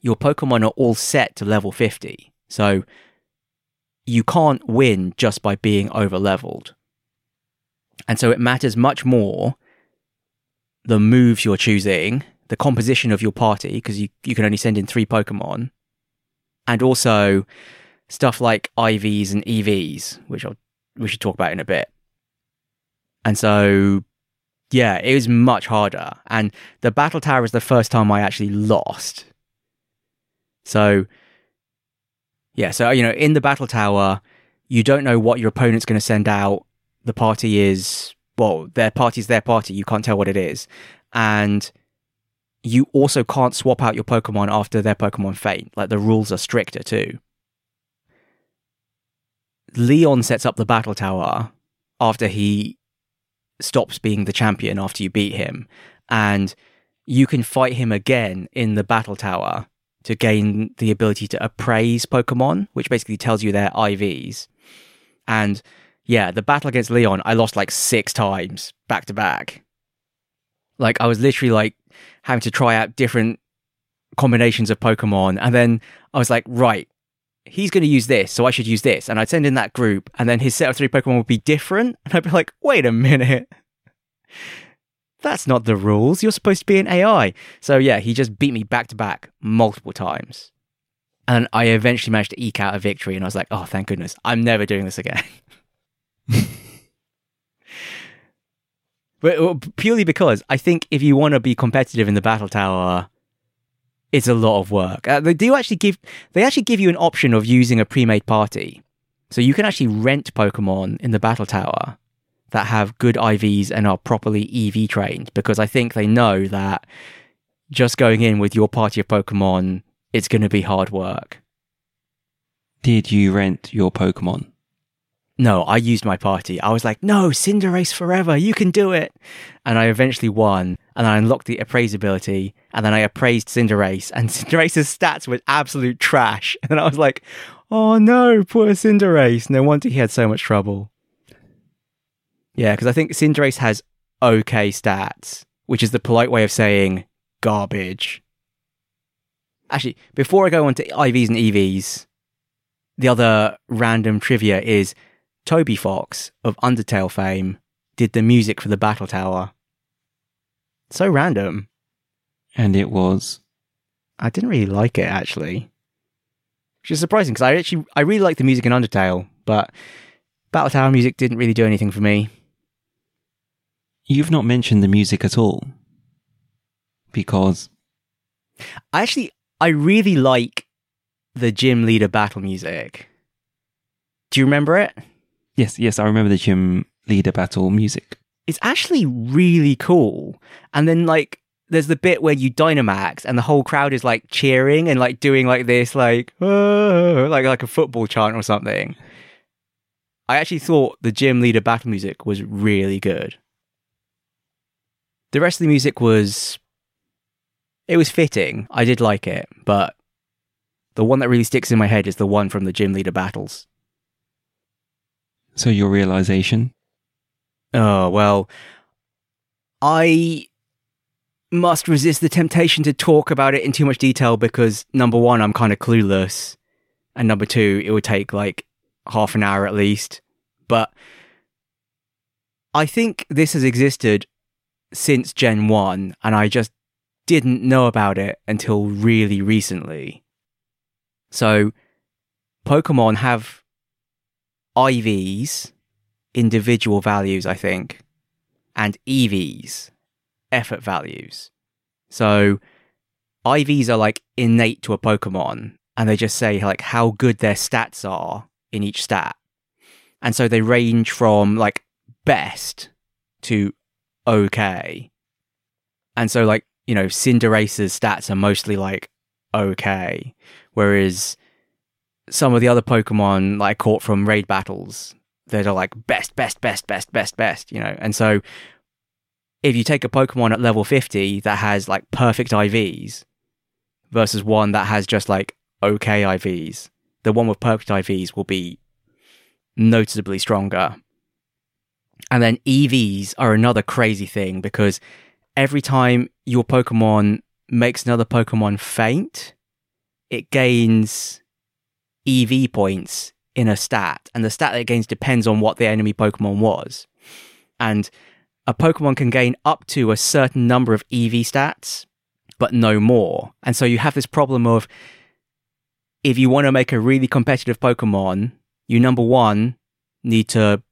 your Pokemon are all set to level 50. So you can't win just by being over leveled. And so it matters much more the moves you're choosing, the composition of your party, because you, you can only send in three Pokemon, and also stuff like IVs and EVs, which I'll, we should talk about in a bit. And so, yeah, it was much harder. And the Battle Tower is the first time I actually lost. So, yeah, so, you know, in the Battle Tower, you don't know what your opponent's going to send out. The party is, well, their party's their party. You can't tell what it is. And you also can't swap out your Pokemon after their Pokemon faint. Like the rules are stricter too. Leon sets up the battle tower after he stops being the champion after you beat him. And you can fight him again in the battle tower to gain the ability to appraise Pokemon, which basically tells you their IVs. And yeah, the battle against Leon, I lost like six times back to back. Like I was literally like having to try out different combinations of Pokemon. And then I was like, right, he's going to use this, so I should use this. And I'd send in that group, and then his set of three Pokemon would be different. <laughs> And I'd be like, wait a minute. That's not the rules. You're supposed to be an AI. So yeah, he just beat me back to back multiple times. And I eventually managed to eke out a victory, and I was like, oh, thank goodness. I'm never doing this again. <laughs> but purely because I think if you want to be competitive in the battle tower, it's a lot of work. Uh, they do actually give they actually give you an option of using a pre-made party, so you can actually rent Pokemon in the battle tower that have good IVs and are properly EV trained because I think they know that just going in with your party of Pokemon, it's going to be hard work. Did you rent your Pokemon? No, I used my party. I was like, no, Cinderace forever, you can do it. And I eventually won, and I unlocked the appraisability, and then I appraised Cinderace, and <laughs> Cinderace's stats were absolute trash. <laughs> And I was like, oh no, poor Cinderace. No wonder he had so much trouble. Yeah, because I think Cinderace has okay stats, which is the polite way of saying garbage. Actually, before I go on to IVs and EVs, the other random trivia is Toby Fox of Undertale fame did the music for the Battle Tower. So random. And it was. I didn't really like it actually. Which is surprising because I actually I really like the music in Undertale, but Battle Tower music didn't really do anything for me. You've not mentioned the music at all. Because I actually I really like the gym leader battle music. Do you remember it? Yes, yes, I remember the gym leader battle music. It's actually really cool. And then like there's the bit where you Dynamax and the whole crowd is like cheering and like doing like this like oh, <laughs> like like a football chant or something. I actually thought the gym leader battle music was really good. The rest of the music was it was fitting. I did like it, but the one that really sticks in my head is the one from the gym leader battles. So your realization? Oh, well, I must resist the temptation to talk about it in too much detail because number one, I'm kind of clueless. And number two, it would take like half an hour at least. But I think this has existed since Gen 1, and I just didn't know about it until really recently. So, Pokemon have IVs, individual values, I think, and EVs, effort values. So IVs are like innate to a Pokemon, and they just say like how good their stats are in each stat. And so they range from like best to okay. And so like, you know, Cinderace's stats are mostly like okay, whereas some of the other Pokemon like caught from raid battles that are like best, best, best, best, best, best, you know. And so if you take a Pokemon at level 50 that has like perfect IVs versus one that has just like okay IVs, the one with perfect IVs will be noticeably stronger. And then EVs are another crazy thing because every time your Pokemon makes another Pokemon faint, it gains EV points in a stat. And the stat that it gains depends on what the enemy Pokemon was. And a Pokemon can gain up to a certain number of EV stats, but no more. And so you have this problem of if you want to make a really competitive Pokemon, you number one need to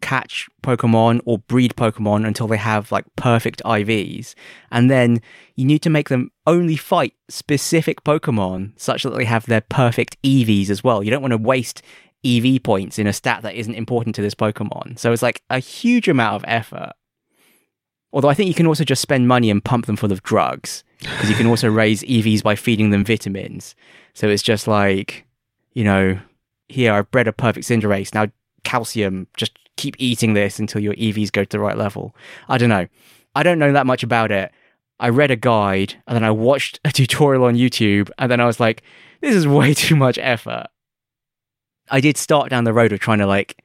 catch Pokemon or breed Pokemon until they have like perfect IVs. And then you need to make them only fight specific Pokemon such that they have their perfect EVs as well. You don't want to waste EV points in a stat that isn't important to this Pokemon. So it's like a huge amount of effort. Although I think you can also just spend money and pump them full of drugs because you can also <laughs> raise EVs by feeding them vitamins. So it's just like, you know, here I've bred a perfect Cinderace. Now calcium, just keep eating this until your EVs go to the right level. I don't know. I don't know that much about it. I read a guide and then I watched a <laughs> tutorial on YouTube and then I was like, this is way <laughs> too much effort. I did start down the road of trying to like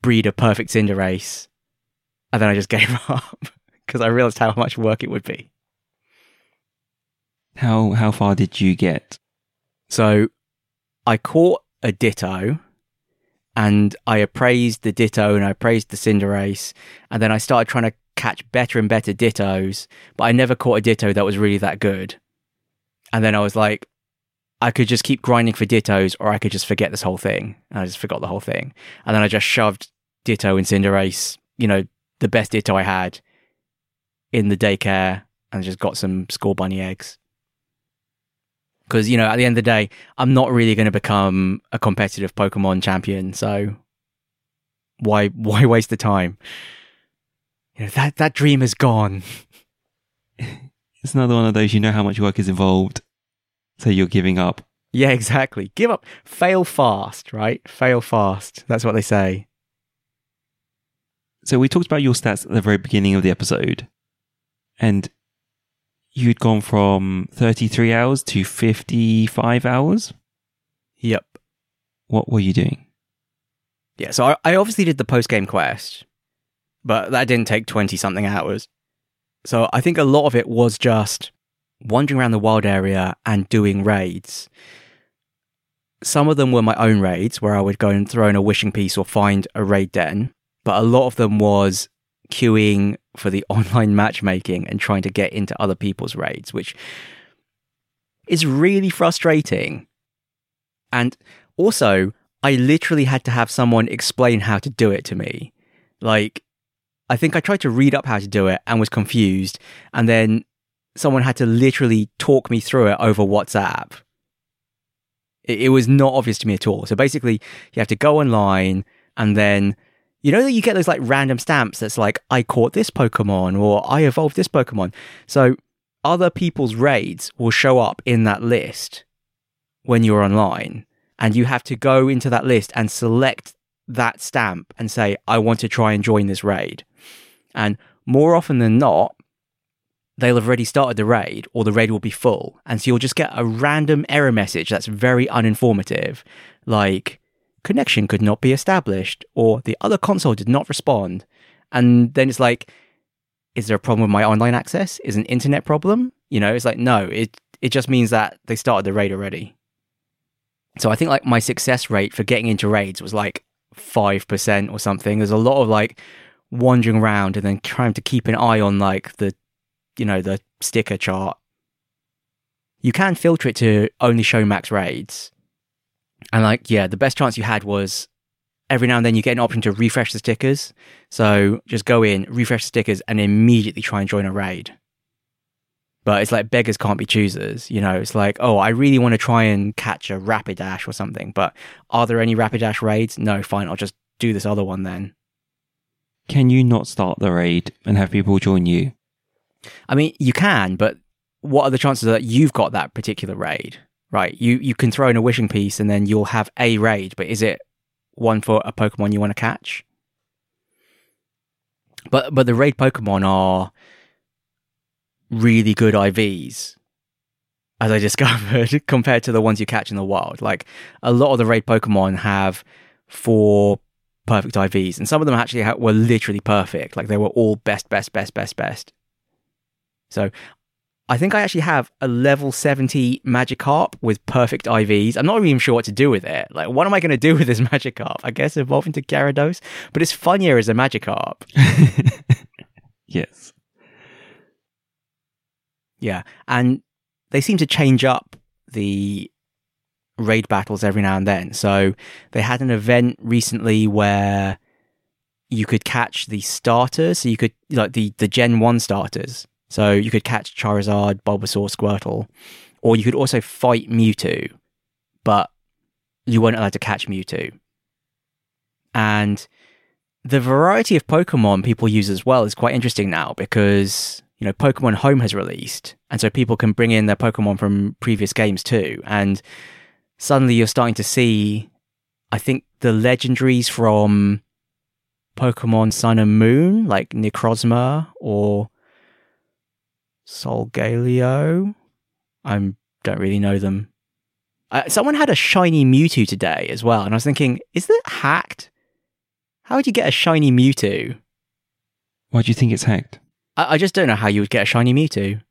breed a perfect Cinderace and then I just <laughs> gave up because I realized how much work it would be. How how far did you get? So I caught a Ditto and I appraised the Ditto and I appraised the Cinderace and then I started trying to catch better and better Dittos, but I never caught a Ditto that was really that good. And then I was like, I could just keep grinding for Dittos or I could just forget this whole thing. And I just forgot the whole thing. And then I just shoved Ditto and Cinderace, you know, the best Ditto I had in the daycare and just got some Scorbunny eggs because you know at the end of the day i'm not really going to become a competitive pokemon champion so why why waste the time? You know that that dream is gone. <laughs> It's another one of those you know how much work is involved so you're giving up. Yeah exactly. Give up. Fail fast right? Fail fast. That's what they say. So we talked about your stats at the very beginning of the episode and you'd gone from 33 hours to 55 hours. Yep. What were you doing? Yeah, so I, I obviously did the post game quest, but that didn't take 20 something hours. So I think a lot of it was just wandering around the wild area and doing raids. Some of them were my own raids where I would go and throw in a wishing piece or find a raid den, but a lot of them was queuing for the <laughs> online matchmaking and trying to get into other people's raids, which is really frustrating. And also, I literally had to have someone explain how to do it to me. Like, I think I tried to read up how to do it and was confused. And then someone had to literally talk me through it over WhatsApp. It, it was not obvious to me at all. So basically, you have to go online and then you know that you get those like random stamps that's like, I caught this Pokemon or I evolved this Pokemon. So other people's raids will show up in that list when you're online. And you have to go into that list and select that stamp and say, I want to try and join this raid. And more often than not, they'll have already started the raid or the raid will be full. And so you'll just get a random error message that's very uninformative, like, connection could not be established or the other console did not respond. And then it's like, is there a problem with my online access? Is an internet problem? You know, it's like, no, it, it just means that they started the raid already. So I think like my success rate for getting into raids was like 5% or something. There's a lot of like wandering around and then trying to keep an eye on like the, you know, the sticker chart. You can filter it to only show max raids. And like, yeah, the best chance you had was every now and then you get an option to refresh the stickers. So just go in, refresh the stickers, and immediately try and join a raid. But it's like beggars can't be choosers. You know, it's like, oh, I really want to try and catch a Rapidash or something. But are there any Rapidash raids? No, fine. I'll just do this other one then. Can you not start the raid and have people join you? I mean, you can, but what are the chances that you've got that particular raid? Right? You you can throw in a wishing piece and then you'll have a raid, but is it one for a Pokemon you want to catch? But but the raid Pokemon are really good IVs. as I <laughs> discovered, compared to the ones you catch in the wild. Like a lot of the raid Pokemon have four perfect IVs, and some of them actually ha- were literally perfect. Like they were all best, best, best, best, best. So I think I actually have a level 70 Magikarp with perfect IVs. I'm not even sure what to do with it. Like, what am I going to do with this <laughs> Magikarp? I guess evolve into Gyarados, but it's funnier as a Magikarp. <laughs> yes. Yeah. And they seem to change up the raid battles every now and then. So they had an event recently where you could catch the starters. So you could, like, the, the Gen 1 starters. So you could catch Charizard, Bulbasaur, Squirtle, or you could also fight Mewtwo, but you weren't allowed to catch Mewtwo. And the variety of Pokemon people use as well is quite interesting now because, you know, Pokemon Home has released. And so people can bring in their Pokemon from previous games too. And suddenly you're starting to see, I think, the legendaries from Pokemon Sun and Moon, like Necrozma or Solgaleo. I don't really know them. Uh, someone had a shiny Mewtwo today as well, and I was thinking, is that hacked? How would you get a shiny Mewtwo? Why do you think it's hacked? I, I just don't know how you would get a shiny Mewtwo.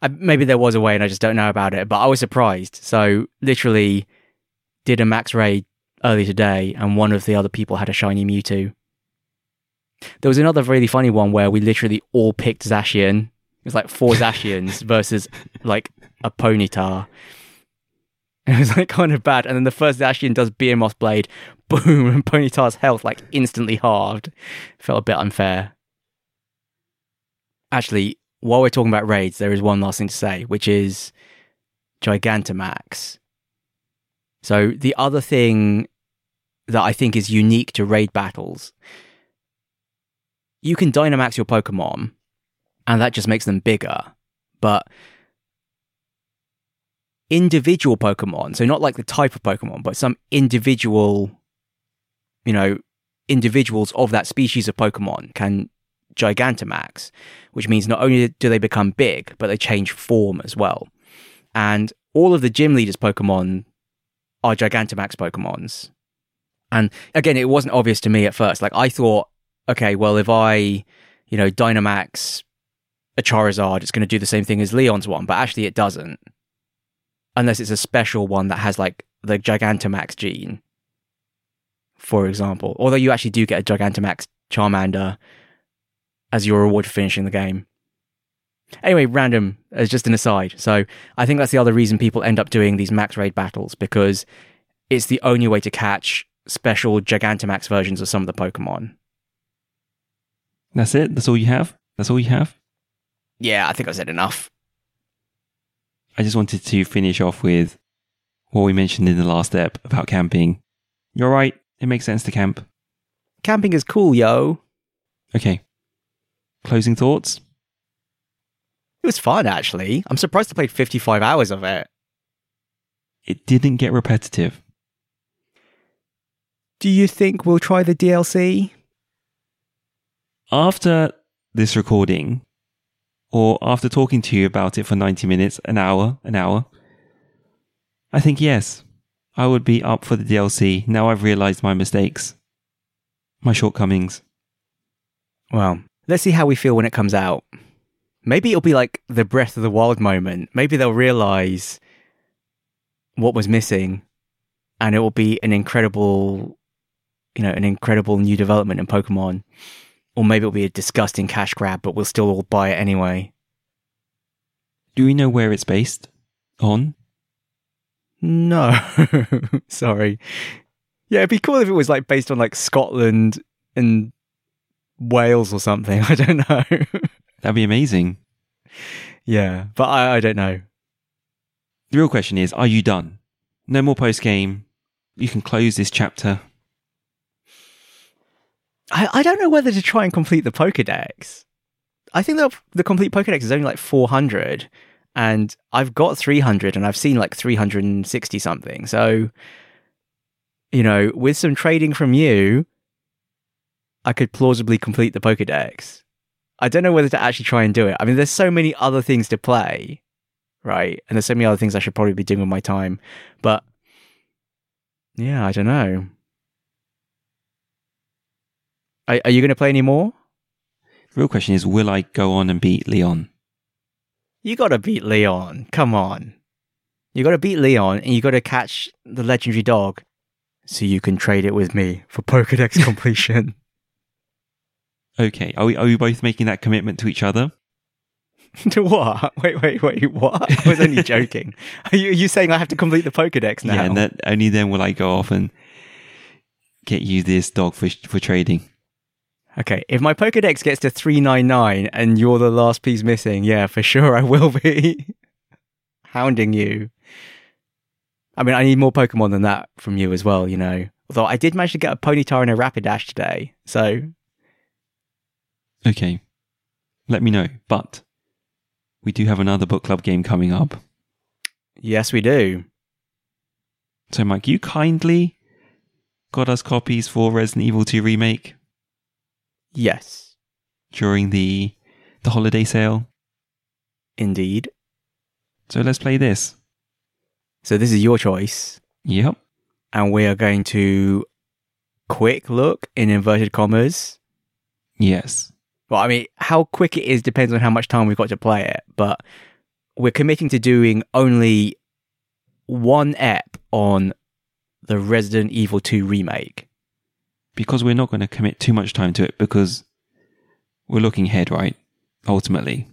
I, maybe there was a way and I just don't know about it, but I was surprised. So, literally, did a max raid early today, and one of the other people had a shiny Mewtwo. There was another really funny one where we literally all picked Zacian. It was like four <laughs> Zacians versus like a Ponyta. It was like kind of bad. And then the first Zacian does Behemoth Blade, <laughs> boom, and Ponyta's health like instantly halved. Felt a bit unfair. Actually, while we're talking about raids, there is one last thing to say, which is Gigantamax. So the other thing that I think is unique to raid battles you can Dynamax your Pokemon, and that just makes them bigger. But individual Pokemon, so not like the type of Pokemon, but some individual, you know, individuals of that species of Pokemon can Gigantamax, which means not only do they become big, but they change form as well. And all of the gym leaders Pokemon are Gigantamax Pokemons. And again, it wasn't obvious to me at first. Like I thought okay, well, if I, you know, Dynamax a Charizard, it's going to do the same thing as Leon's one, but actually it doesn't. Unless it's a special one that has like the Gigantamax gene, for example. Although you actually do get a Gigantamax Charmander as your reward for finishing the game. Anyway, random as just an aside. So I think that's the other reason people end up doing these max raid battles because it's the only way to catch special Gigantamax versions of some of the Pokemon. That's it? That's all you have? That's all you have? Yeah, I think I said enough. I just wanted to finish off with what we mentioned in the last step about camping. You're right. It makes sense to camp. Camping is cool, yo. Okay. Closing thoughts? It was fun, actually. I'm surprised I played 55 hours of it. It didn't get repetitive. Do you think we'll try the DLC? After this recording, or after talking to you about it for 90 minutes, an hour, an hour, I think yes, I would be up for the DLC now I've realized my mistakes, my shortcomings. Well, let's see how we feel when it comes out. Maybe it'll be like the Breath of the Wild moment. Maybe they'll realize what was missing and it will be an incredible, you know, an incredible new development in Pokemon. Or maybe it'll be a disgusting cash grab, but we'll still all buy it anyway. Do we know where it's based on? No. <laughs> Sorry. Yeah, it'd be cool if it was like based on like Scotland and Wales or something. <laughs> I don't know. That'd be amazing. Yeah, but I, I don't know. The real question is are you done? No more post game. You can close this chapter. I, I don't know whether to try and complete the Pokedex. I think the the complete Pokedex is only like 400, and I've got 300, and I've seen like 360 something. So, you know, with some trading from you, I could plausibly complete the Pokedex. I don't know whether to actually try and do it. I mean, there's so many other things to play. right? And there's so many other things I should probably be doing with my time. But yeah, I don't know. Are, are you going to play any more? The real question is, will I go on and beat Leon? You got to beat Leon. Come on. You got to beat Leon and you got to catch the legendary dog so you can trade it with me for Pokedex <laughs> completion. Okay, are we are we both making that commitment to each other? <laughs> to what? Wait, wait, wait. What? I was only <laughs> joking. Are you, are you saying I have to complete the Pokedex now? Yeah, and that only then will I go off and get you this dog for for trading. Okay, if my Pokedex gets to 399 and you're the last piece missing, yeah, for sure I will be <laughs> hounding you. I mean, I need more Pokemon than that from you as well, you know. Although I did manage to get a Ponyta and a Rapidash today, so. Okay, let me know. But we do have another book club game coming up. Yes, we do. So, Mike, you kindly got us copies for Resident Evil 2 Remake Yes, during the the holiday sale. indeed. So let's play this. So this is your choice, Yep. and we are going to quick look in inverted commas. Yes. Well, I mean, how quick it is depends on how much time we've got to play it, but we're committing to doing only one ep on the Resident Evil 2 remake. Because we're not going to commit too much time to it because we're looking ahead, right? Ultimately.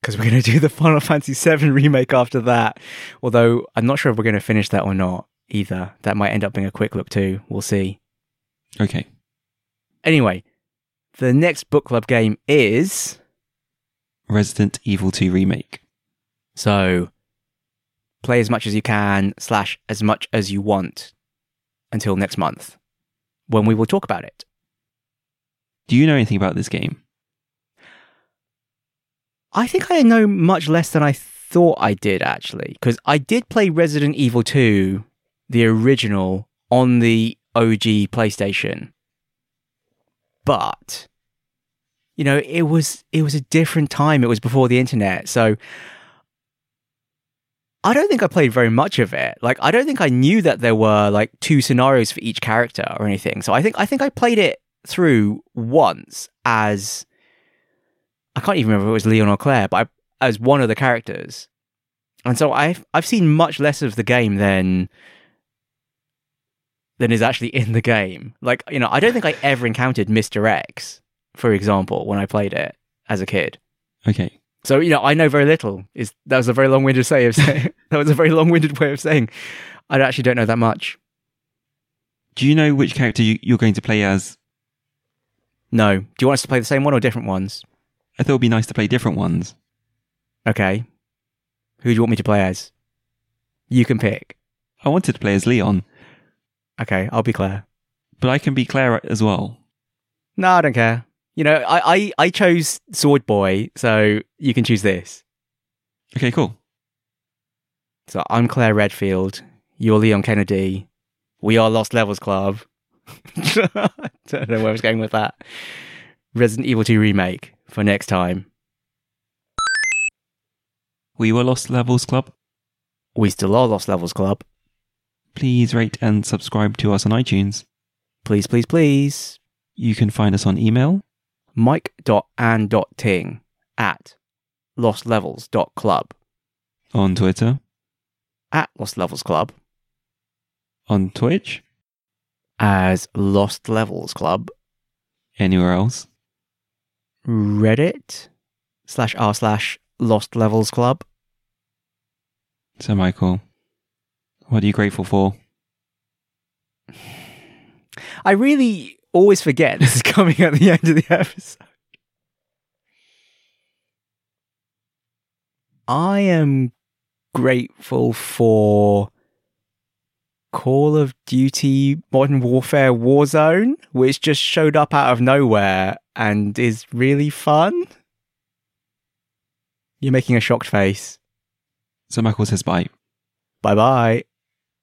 Because we're going to do the Final Fantasy VII remake after that. Although I'm not sure if we're going to finish that or not either. That might end up being a quick look too. We'll see. Okay. Anyway, the next book club game is. Resident Evil 2 Remake. So play as much as you can, slash, as much as you want until next month when we will talk about it. Do you know anything about this game? I think I know much less than I thought I did actually, because I did play Resident Evil 2, the original, on the OG PlayStation. But you know, it was it was a different time. It was before the internet. So I don't think I played very much of it. Like I don't think I knew that there were like two scenarios for each character or anything. So I think I think I played it through once as I can't even remember if it was Leon or Claire, but I, as one of the characters. And so I've I've seen much less of the game than than is actually in the game. Like, you know, I don't think I ever encountered Mr. X, for example, when I played it as a kid. Okay. So, you know, I know very little. Is that was a very long-winded say of saying <laughs> that was a very long-winded way of saying I actually don't know that much. Do you know which character you, you're going to play as? No. Do you want us to play the same one or different ones? I thought it would be nice to play different ones. Okay. Who do you want me to play as? You can pick. I wanted to play as Leon, Okay, I'll be Claire. but I can be Claire as well. No, I don't care. You know, I, I, I chose Sword Boy, so you can choose this. Okay, cool. So I'm Claire Redfield. You're Leon Kennedy. We are Lost Levels Club. I <laughs> don't know where I was going with that. Resident Evil 2 Remake for next time. We were Lost Levels Club. We still are Lost Levels Club. Please rate and subscribe to us on iTunes. Please, please, please. You can find us on email. Mike.and.ting at lostlevels.club. on Twitter, At Lost Levels Club. on Twitch, As Lost Levels Club. anywhere else. Reddit slash r slash Lost Levels Club. So, Michael, what are you grateful for? <sighs> I really always forget this is <laughs> coming at the end of the episode. I am grateful for Call of Duty Modern Warfare Warzone, which just showed up out of nowhere and is really fun. You're making a shocked face. So, Michael says bye. Bye bye.